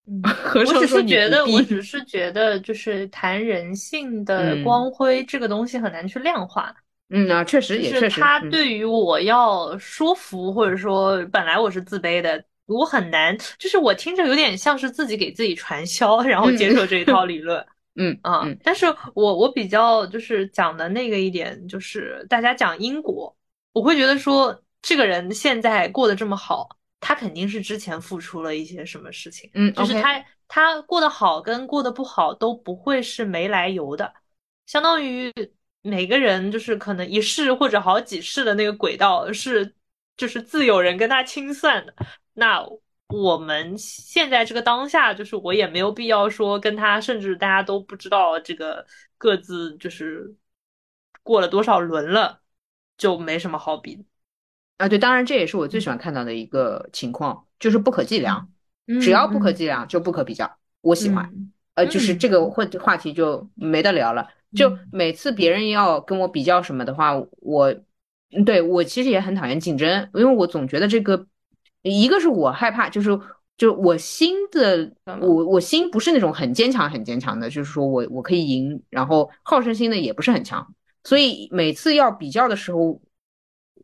嗯，我只是觉得，我只是觉得，就是谈人性的光辉这个东西很难去量化。嗯啊，确实也确实，他对于我要说服，或者说本来我是自卑的，我很难，就是我听着有点像是自己给自己传销，然后接受这一套理论。嗯啊，但是我我比较就是讲的那个一点，就是大家讲因果，我会觉得说这个人现在过得这么好，他肯定是之前付出了一些什么事情。嗯，就是他他过得好跟过得不好都不会是没来由的，相当于。每个人就是可能一世或者好几世的那个轨道是，就是自有人跟他清算的。那我们现在这个当下，就是我也没有必要说跟他，甚至大家都不知道这个各自就是过了多少轮了，就没什么好比的啊。对，当然这也是我最喜欢看到的一个情况，就是不可计量，只要不可计量就不可比较。我喜欢，呃，就是这个话话题就没得聊了。就每次别人要跟我比较什么的话，我，对我其实也很讨厌竞争，因为我总觉得这个，一个是我害怕，就是就我心的，我我心不是那种很坚强很坚强的，就是说我我可以赢，然后好胜心呢也不是很强，所以每次要比较的时候，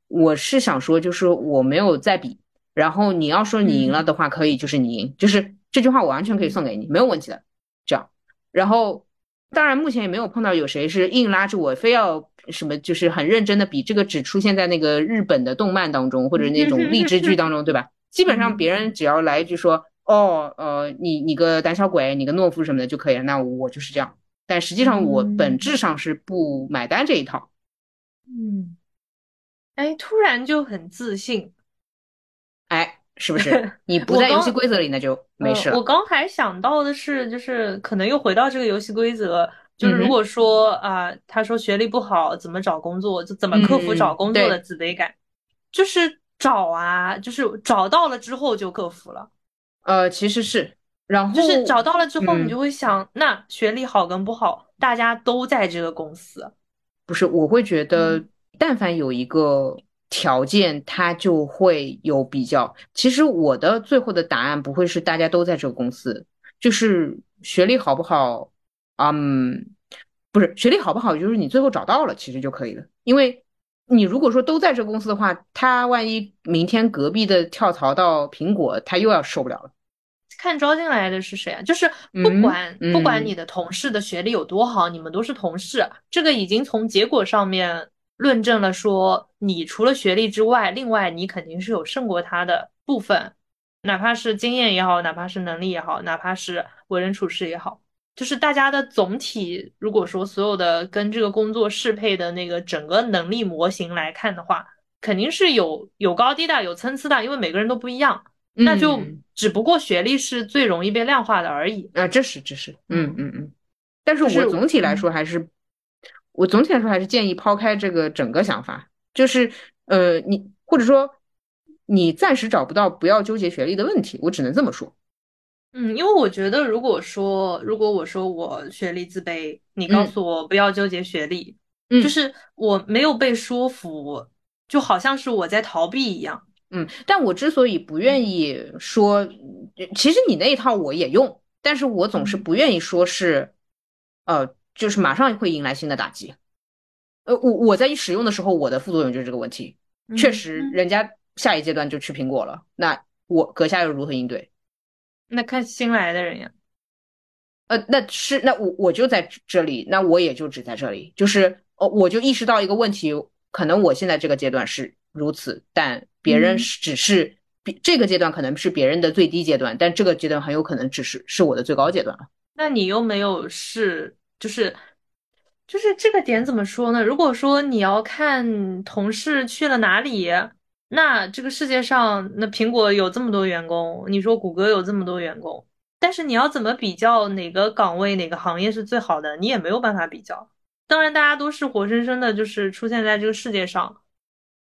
我是想说就是我没有在比，然后你要说你赢了的话，可以就是你赢，就是这句话我完全可以送给你，没有问题的，这样，然后。当然，目前也没有碰到有谁是硬拉着我非要什么，就是很认真的比这个只出现在那个日本的动漫当中或者那种励志剧当中，对吧？基本上别人只要来一句说，哦，呃，你你个胆小鬼，你个懦夫什么的就可以了，那我就是这样。但实际上我本质上是不买单这一套。嗯，哎，突然就很自信，哎。是不是 你不在游戏规则里，那就没事了。我刚才想到的是，就是可能又回到这个游戏规则，就是如果说啊，他说学历不好，怎么找工作，就怎么克服找工作的自卑感，就是找啊，就是找到了之后就克服了。呃，其实是，然后就是找到了之后，你就会想，那学历好跟不好，大家都在这个公司，不是？我会觉得，但凡有一个。条件它就会有比较。其实我的最后的答案不会是大家都在这个公司，就是学历好不好，嗯，不是学历好不好，就是你最后找到了其实就可以了。因为你如果说都在这个公司的话，他万一明天隔壁的跳槽到苹果，他又要受不了了。看招进来的是谁啊？就是不管不管你的同事的学历有多好，你们都是同事，这个已经从结果上面。论证了说，你除了学历之外，另外你肯定是有胜过他的部分，哪怕是经验也好，哪怕是能力也好，哪怕是为人处事也好，就是大家的总体，如果说所有的跟这个工作适配的那个整个能力模型来看的话，肯定是有有高低的，有参差的，因为每个人都不一样，那就只不过学历是最容易被量化的而已。啊，这是这是，嗯嗯嗯，但是我总体来说还是。我总体来说还是建议抛开这个整个想法，就是呃，你或者说你暂时找不到，不要纠结学历的问题。我只能这么说。嗯，因为我觉得，如果说如果我说我学历自卑，你告诉我不要纠结学历，嗯就是我没有被说服，就好像是我在逃避一样。嗯，但我之所以不愿意说，其实你那一套我也用，但是我总是不愿意说是，呃。就是马上会迎来新的打击，呃，我我在一使用的时候，我的副作用就是这个问题。确实，人家下一阶段就去苹果了，那我阁下又如何应对？那看新来的人呀。呃，那是那我我就在这里，那我也就只在这里，就是哦，我就意识到一个问题，可能我现在这个阶段是如此，但别人只是比这个阶段可能是别人的最低阶段，但这个阶段很有可能只是是我的最高阶段了。那你又没有是就是就是这个点怎么说呢？如果说你要看同事去了哪里，那这个世界上那苹果有这么多员工，你说谷歌有这么多员工，但是你要怎么比较哪个岗位哪个行业是最好的？你也没有办法比较。当然，大家都是活生生的，就是出现在这个世界上，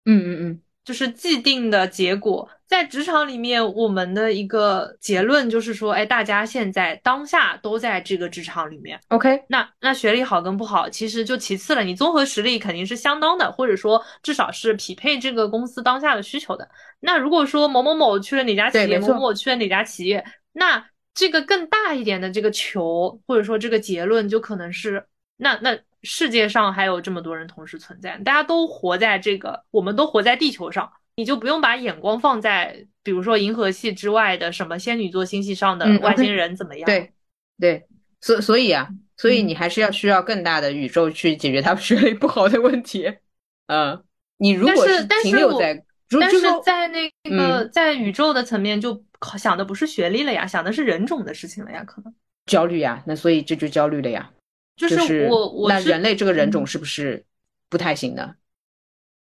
嗯嗯嗯，就是既定的结果。在职场里面，我们的一个结论就是说，哎，大家现在当下都在这个职场里面。OK，那那学历好跟不好，其实就其次了。你综合实力肯定是相当的，或者说至少是匹配这个公司当下的需求的。那如果说某某某去了哪家企业，某某某去了哪家企业，那这个更大一点的这个球，或者说这个结论，就可能是那那。世界上还有这么多人同时存在，大家都活在这个，我们都活在地球上，你就不用把眼光放在，比如说银河系之外的什么仙女座星系上的外星人怎么样？对，对，所所以啊，所以你还是要需要更大的宇宙去解决他们学历不好的问题。嗯，你如果是停留在，但是在那个在宇宙的层面，就想的不是学历了呀，想的是人种的事情了呀，可能焦虑呀，那所以这就焦虑了呀。就是我，我那人类这个人种是不是不太行的？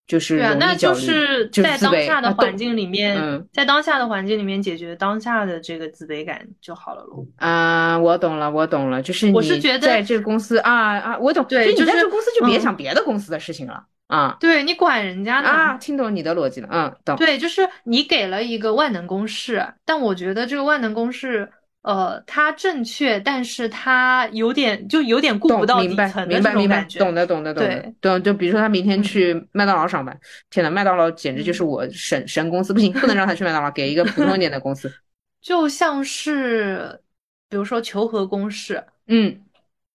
就是对啊，那就是在当下的环境里面，在当下的环境里面解决当下的这个自卑感就好了喽。啊，我懂了，我懂了，就是我是觉得在这个公司啊啊，我懂，对，你在这个公司就别想别的公司的事情了啊。对你管人家呢啊，听懂你的逻辑了，嗯，懂。对，就是你给了一个万能公式，但我觉得这个万能公式。呃，它正确，但是它有点就有点顾不到底层的这种感觉。懂的，懂的，懂的，懂。就比如说他明天去麦当劳上班，天呐，麦当劳简直就是我神神公司，不行，不能让他去麦当劳，给一个普通一点的公司。就像是，比如说求和公式，嗯，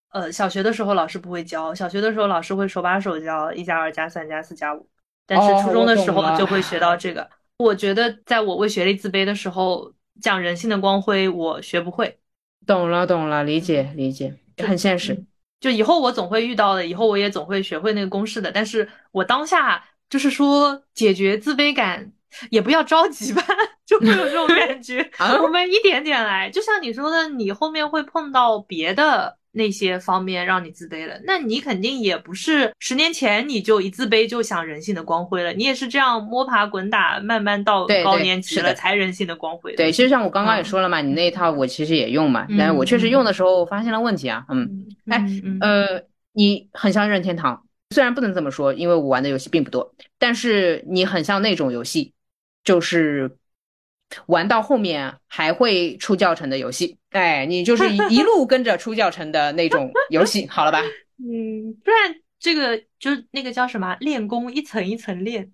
呃，小学的时候老师不会教，小学的时候老师会手把手教一加二加三加四加五，但是初中的时候就会学到这个。我觉得在我为学历自卑的时候。讲人性的光辉，我学不会。懂了，懂了，理解，理解，很现实。就以后我总会遇到的，以后我也总会学会那个公式的。但是我当下就是说，解决自卑感也不要着急吧，就会有这种感觉。我们一点点来，就像你说的，你后面会碰到别的。那些方面让你自卑了，那你肯定也不是十年前你就一自卑就想人性的光辉了，你也是这样摸爬滚打，慢慢到高年级了才人性的光辉。对，其实像我刚刚也说了嘛，你那一套我其实也用嘛，但是我确实用的时候发现了问题啊，嗯，哎，呃，你很像任天堂，虽然不能这么说，因为我玩的游戏并不多，但是你很像那种游戏，就是。玩到后面还会出教程的游戏，哎，你就是一路跟着出教程的那种游戏，好了吧？嗯，不然这个就那个叫什么？练功，一层一层练。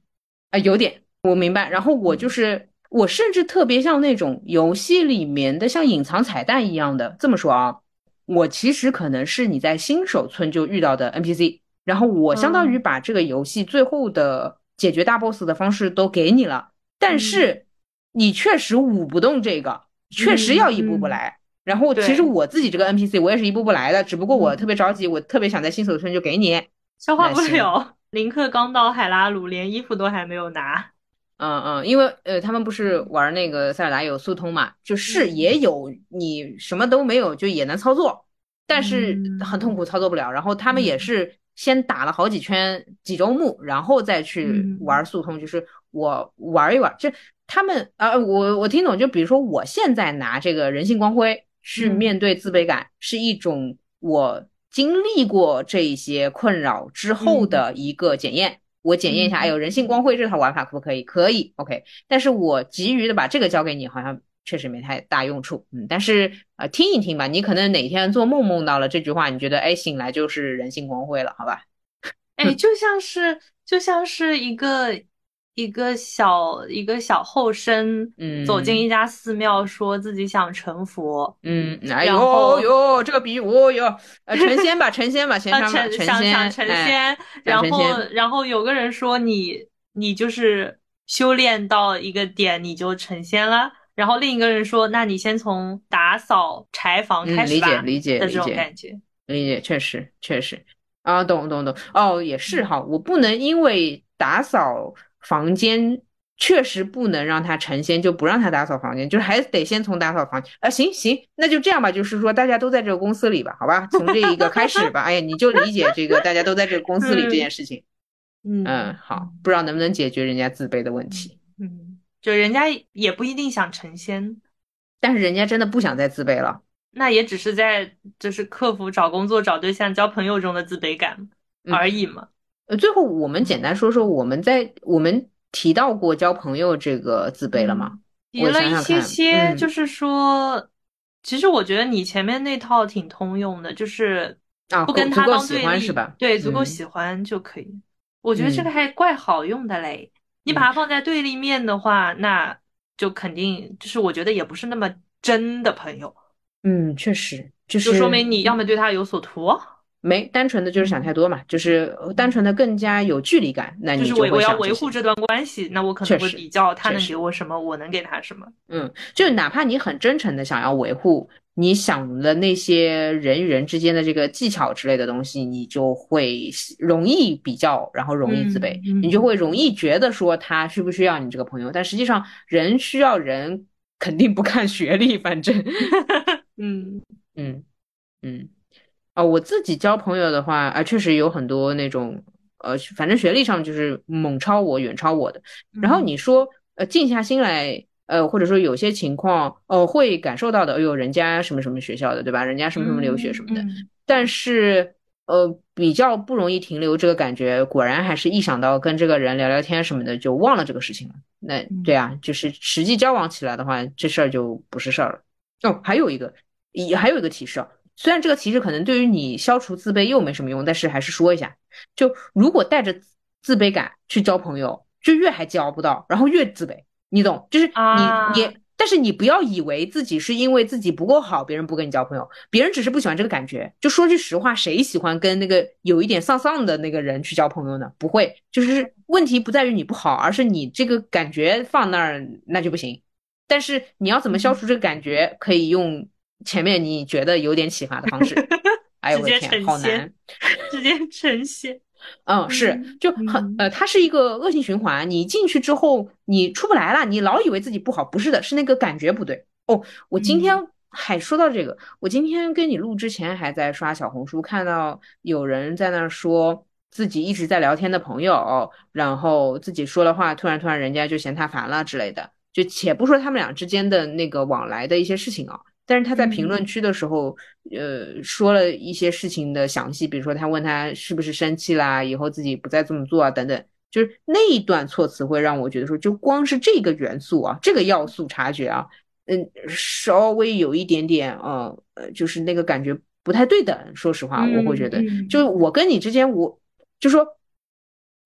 啊，有点我明白。然后我就是我甚至特别像那种游戏里面的像隐藏彩蛋一样的，这么说啊，我其实可能是你在新手村就遇到的 NPC，然后我相当于把这个游戏最后的解决大 boss 的方式都给你了，但是。你确实舞不动这个，确实要一步步来。然后其实我自己这个 NPC 我也是一步步来的，只不过我特别着急，我特别想在新手村就给你消化不了。林克刚到海拉鲁，连衣服都还没有拿。嗯嗯，因为呃，他们不是玩那个塞尔达有速通嘛，就是也有你什么都没有就也能操作，但是很痛苦，操作不了。然后他们也是先打了好几圈几周目，然后再去玩速通，就是我玩一玩就。他们啊，我我听懂，就比如说，我现在拿这个人性光辉去面对自卑感，是一种我经历过这些困扰之后的一个检验。我检验一下，哎呦，人性光辉这套玩法可不可以？可以，OK。但是我急于的把这个交给你，好像确实没太大用处。嗯，但是呃，听一听吧，你可能哪天做梦梦到了这句话，你觉得哎，醒来就是人性光辉了，好吧？哎，就像是就像是一个。一个小一个小后生，嗯，走进一家寺庙，说自己想成佛，嗯，哎呦呦，这个比喻，哦哟，呃，成仙吧，成仙吧，先成成仙，想成仙，然后然后有个人说你你就是修炼到一个点你就成仙了，然后另一个人说那你先从打扫柴房开始吧，理解理解的这种感觉，理解确实确实。啊，懂懂懂，哦，也是哈，我不能因为。打扫房间。确实不能让他成仙，就不让他打扫房间，就是还得先从打扫房间啊。行行，那就这样吧，就是说大家都在这个公司里吧，好吧，从这一个开始吧。哎呀，你就理解这个大家都在这个公司里这件事情。嗯嗯，好，不知道能不能解决人家自卑的问题。嗯，就人家也不一定想成仙，但是人家真的不想再自卑了。那也只是在就是克服找工作、找对象、交朋友中的自卑感而已嘛。呃，最后我们简单说说我们在我们。提到过交朋友这个自卑了吗？提了一些些，就是说，其实我觉得你前面那套挺通用的，就是啊，不跟他当对立是吧？对，足够喜欢就可以。我觉得这个还怪好用的嘞。你把它放在对立面的话，那就肯定就是我觉得也不是那么真的朋友。嗯，确实，就说明你要么对他有所图。没单纯的就是想太多嘛，就是单纯的更加有距离感。那你就我我要维护这段关系，那我可能会比较他能给我什么，我能给他什么。嗯，就哪怕你很真诚的想要维护，你想的那些人与人之间的这个技巧之类的东西，你就会容易比较，然后容易自卑，你就会容易觉得说他需不需要你这个朋友。但实际上，人需要人肯定不看学历，反正，嗯嗯嗯。啊，我自己交朋友的话，啊，确实有很多那种，呃，反正学历上就是猛超我、远超我的。然后你说，呃，静下心来，呃，或者说有些情况，哦，会感受到的，哎呦，人家什么什么学校的，对吧？人家什么什么留学什么的。但是，呃，比较不容易停留这个感觉，果然还是一想到跟这个人聊聊天什么的，就忘了这个事情了。那对啊，就是实际交往起来的话，这事儿就不是事儿了。哦，还有一个，也还有一个提示啊。虽然这个其实可能对于你消除自卑又没什么用，但是还是说一下，就如果带着自卑感去交朋友，就越还交不到，然后越自卑，你懂？就是你你，但是你不要以为自己是因为自己不够好，别人不跟你交朋友，别人只是不喜欢这个感觉。就说句实话，谁喜欢跟那个有一点丧丧的那个人去交朋友呢？不会，就是问题不在于你不好，而是你这个感觉放那儿那就不行。但是你要怎么消除这个感觉，可以用。前面你觉得有点启发的方式，哎呦我的天，好难，直接呈现。嗯，是，就很呃，它是一个恶性循环。你进去之后，你出不来了。你老以为自己不好，不是的，是那个感觉不对。哦，我今天还说到这个，我今天跟你录之前还在刷小红书，看到有人在那说自己一直在聊天的朋友，然后自己说了话，突然突然人家就嫌他烦了之类的。就且不说他们俩之间的那个往来的一些事情啊。但是他在评论区的时候，呃，说了一些事情的详细，比如说他问他是不是生气啦，以后自己不再这么做啊，等等，就是那一段措辞会让我觉得说，就光是这个元素啊，这个要素察觉啊，嗯，稍微有一点点，呃，呃，就是那个感觉不太对等。说实话，我会觉得，就我跟你之间，我就说，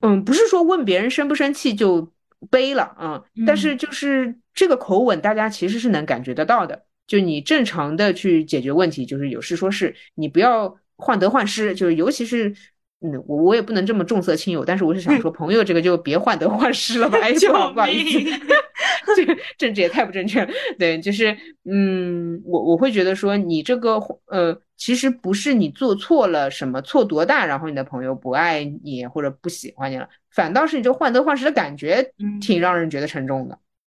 嗯，不是说问别人生不生气就背了啊，但是就是这个口吻，大家其实是能感觉得到的。就你正常的去解决问题，就是有事说事，你不要患得患失。就是尤其是，嗯，我我也不能这么重色轻友，但是我是想说，朋友这个就别患得患失了吧。哎，不好不好意思，这个政治也太不正确了。对，就是，嗯，我我会觉得说，你这个呃，其实不是你做错了什么，错多大，然后你的朋友不爱你或者不喜欢你了，反倒是你这患得患失的感觉，挺让人觉得沉重的。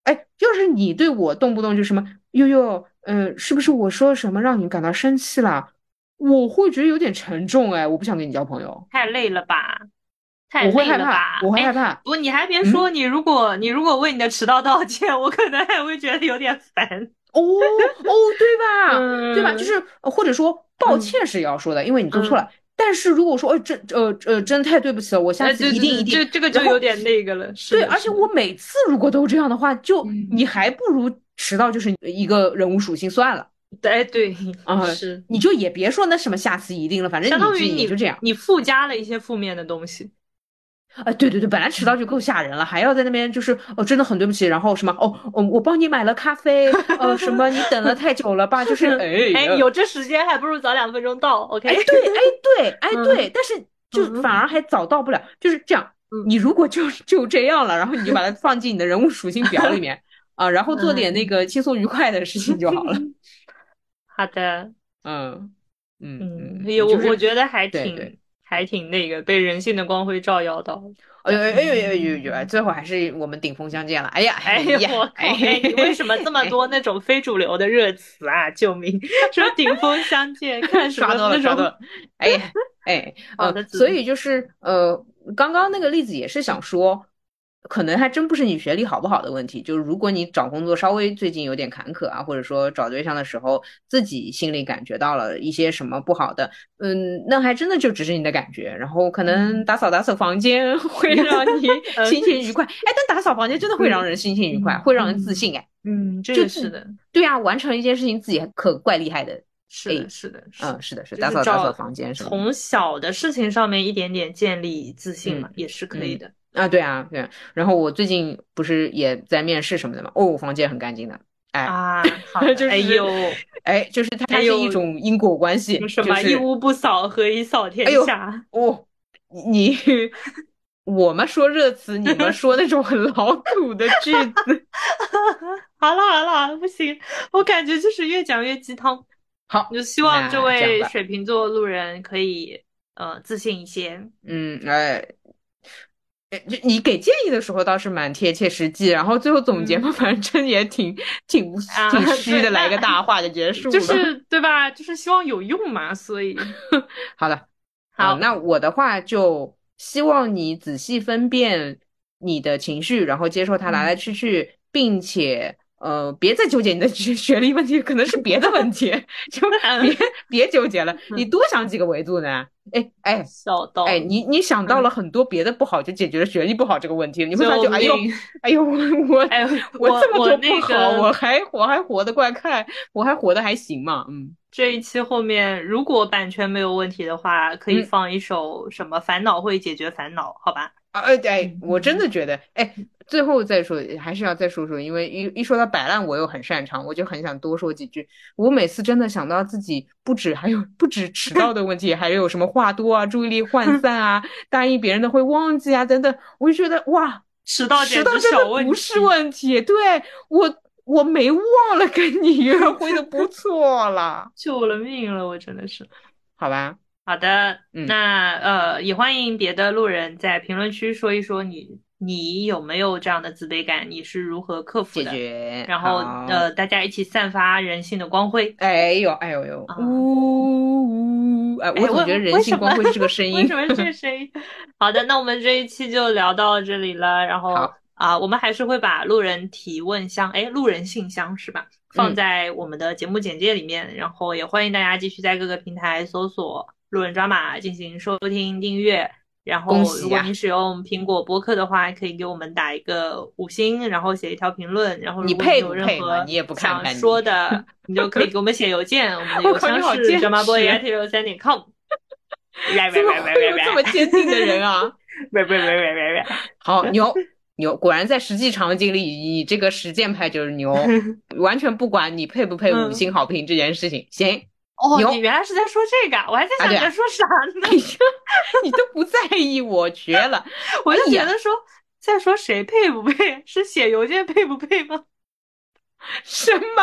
哎，要是你对我动不动就什么悠悠。嗯，是不是我说什么让你感到生气了？我会觉得有点沉重哎，我不想跟你交朋友，太累了吧？太累了吧？我会害怕。不，你还别说，你如果你如果为你的迟到道歉，我可能还会觉得有点烦。哦哦，对吧？对吧？就是或者说抱歉是要说的，因为你做错了。但是如果说，呃，真，呃，呃，真的太对不起了，我下次一定一定。这这个就有点那个了。对，而且我每次如果都这样的话，就你还不如迟到就是一个人物属性算了。哎，对，啊，是，你就也别说那什么下次一定了，反正相当于你就这样，你附加了一些负面的东西。啊，对对对，本来迟到就够吓人了，还要在那边就是哦，真的很对不起，然后什么哦，我我帮你买了咖啡，呃，什么你等了太久了吧？就是哎哎，有这时间还不如早两分钟到，OK？哎对哎对哎对，但是就反而还早到不了，就是这样。你如果就就这样了，然后你就把它放进你的人物属性表里面 啊，然后做点那个轻松愉快的事情就好了。好的，嗯嗯嗯，我我觉得还挺。还挺那个被人性的光辉照耀到。哎呦哎呦哎呦呦呦！最后还是我们顶峰相见了。哎呀哎呀，我靠！你为什么这么多那种非主流的热词啊？救命！说顶峰相见，看什么那种？哎呀哎，呃，所以就是呃，刚刚那个例子也是想说。可能还真不是你学历好不好的问题，就是如果你找工作稍微最近有点坎坷啊，或者说找对象的时候自己心里感觉到了一些什么不好的，嗯，那还真的就只是你的感觉。然后可能打扫打扫房间 会 让你心情愉快，哎，但打扫房间真的会让人心情愉快，会让人自信，哎，嗯，这个是的，对啊，完成一件事情自己可怪厉害的，是的，是的，嗯，是的，是打扫打扫房间，从小的事情上面一点点建立自信嘛，也是可以的。啊，对啊，对。然后我最近不是也在面试什么的嘛？哦，我房间很干净的。哎啊，就是哎呦，哎，就是它是一种因果关系，什么一屋不扫何以扫天下？哦，你 我们说热词，你们说那种很老土的句子。好 了好了好了，不行，我感觉就是越讲越鸡汤。好，就希望这位水瓶座路人可以呃自信一些。嗯，哎。就你给建议的时候倒是蛮贴切实际，然后最后总结嘛，反正也挺挺挺虚的，来个大话就结束了，就是对吧？就是希望有用嘛，所以 好了，好，那我的话就希望你仔细分辨你的情绪，然后接受它来来去去，并且。呃，别再纠结你的学 学历问题，可能是别的问题，就别别纠结了，你多想几个维度呢？哎哎，小刀，哎，你你想到了很多别的不好，就解决了学历不好这个问题，你会发觉，哎呦哎呦，我我哎我这么多不好，我还我还活得怪快，我还活得还行嘛，嗯。这一期后面如果版权没有问题的话，可以放一首什么烦恼会解决烦恼，好吧？啊哎哎，我真的觉得，哎，最后再说，还是要再说说，因为一一说到摆烂，我又很擅长，我就很想多说几句。我每次真的想到自己不止还有不止迟到的问题，还有什么话多啊、注意力涣散啊、答应别人的会忘记啊等等，我就觉得哇，迟到迟到真的不是问题，对我我没忘了跟你约会的不错了，救了命了，我真的是，好吧。好的，那呃，也欢迎别的路人在评论区说一说你你有没有这样的自卑感，你是如何克服的？然后呃，大家一起散发人性的光辉。哎呦哎呦呦，呜呜！哎，我总觉得人性光辉是个声音，为什么是这个声音？好的，那我们这一期就聊到这里了。然后啊，我们还是会把路人提问箱，哎，路人信箱是吧？放在我们的节目简介里面。然后也欢迎大家继续在各个平台搜索。路人抓马进行收听订阅，然后如果你使用苹果播客的话，可以给我们打一个五星，然后写一条评论，然后如果你有任何想说的，你就可以给我们写邮件，我们的邮箱是抓马 boy at 六三点 com。怎么会有这么坚定的人啊？喂喂喂喂喂喂，好牛牛，果然在实际场景里，你这个实践派就是牛，完全不管你配不配五星好评这件事情，行。哦，你原来是在说这个，我还在想你在说啥呢？你都不在意，我绝了！我就觉得说在说谁配不配，是写邮件配不配吗？什么？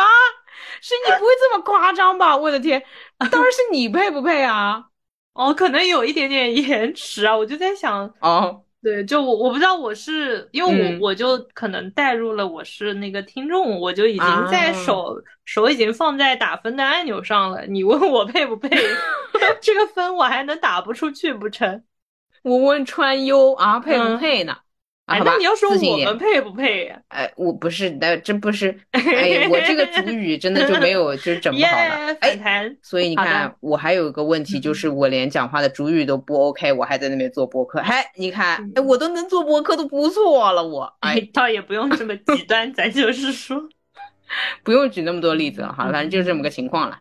是你不会这么夸张吧？我的天，当然是你配不配啊！哦，可能有一点点延迟啊，我就在想哦。对，就我我不知道我是因为我我就可能带入了我是那个听众，我就已经在手手已经放在打分的按钮上了。你问我配不配，这个分我还能打不出去不成？我问川优啊，配不配呢？哎，那你要说我们配不配呀？哎，我不是那，真不是。哎，我这个主语真的就没有，就是整不好了。哎，所以你看，我还有一个问题，就是我连讲话的主语都不 OK，我还在那边做播客。哎，你看，哎，我都能做播客，都不错了。我 哎，倒也不用这么极端，咱就是说，不用举那么多例子了。好了，反正就是这么个情况了。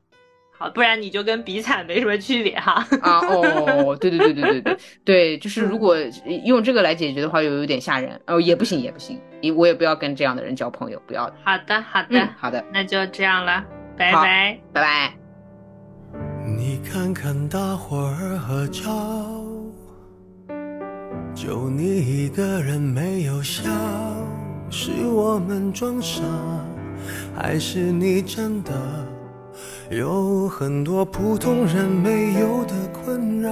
好，不然你就跟比惨没什么区别哈。啊哦，对对对对对对 对，就是如果用这个来解决的话，又有点吓人哦，也不行也不行，也我也不要跟这样的人交朋友，不要。好的好的好的，那就这样了，拜拜拜拜。你看看大伙儿合照，就你一个人没有笑，是我们装傻，还是你真的？有很多普通人没有的困扰。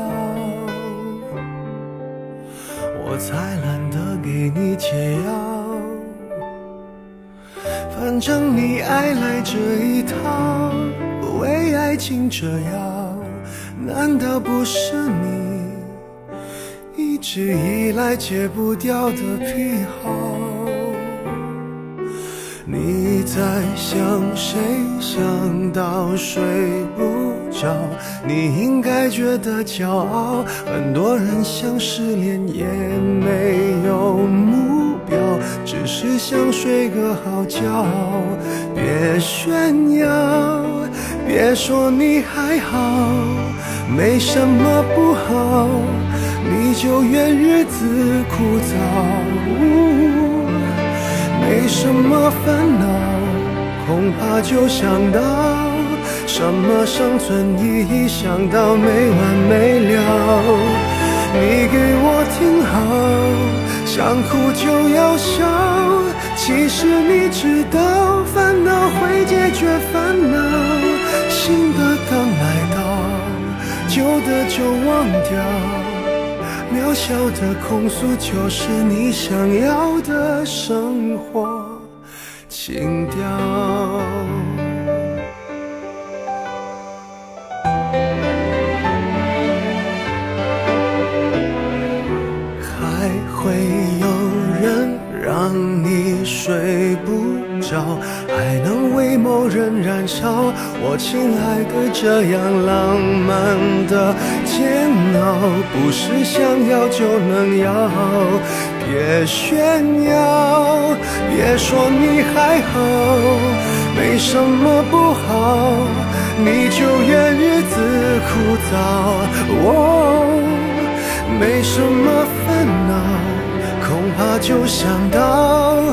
我才懒得给你解药。反正你爱来这一套，为爱情折腰，难道不是你一直以来戒不掉的癖好？你在想谁？想到睡不着。你应该觉得骄傲。很多人想失恋也没有目标，只是想睡个好觉。别炫耀，别说你还好，没什么不好，你就怨日子枯燥。没什么烦恼，恐怕就想到什么生存意义，想到没完没了。你给我听好，想哭就要笑。其实你知道，烦恼会解决烦恼。新的刚来到，旧的就忘掉。渺小的控诉，就是你想要的生活情调。还会有人让你睡，还能为某人燃烧。我亲爱的，这样浪漫的。煎熬不是想要就能要，别炫耀，别说你还好，没什么不好，你就怨日子枯燥。哦，没什么烦恼，恐怕就想到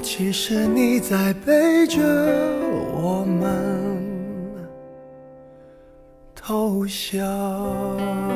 其实你在背着我们。偷笑。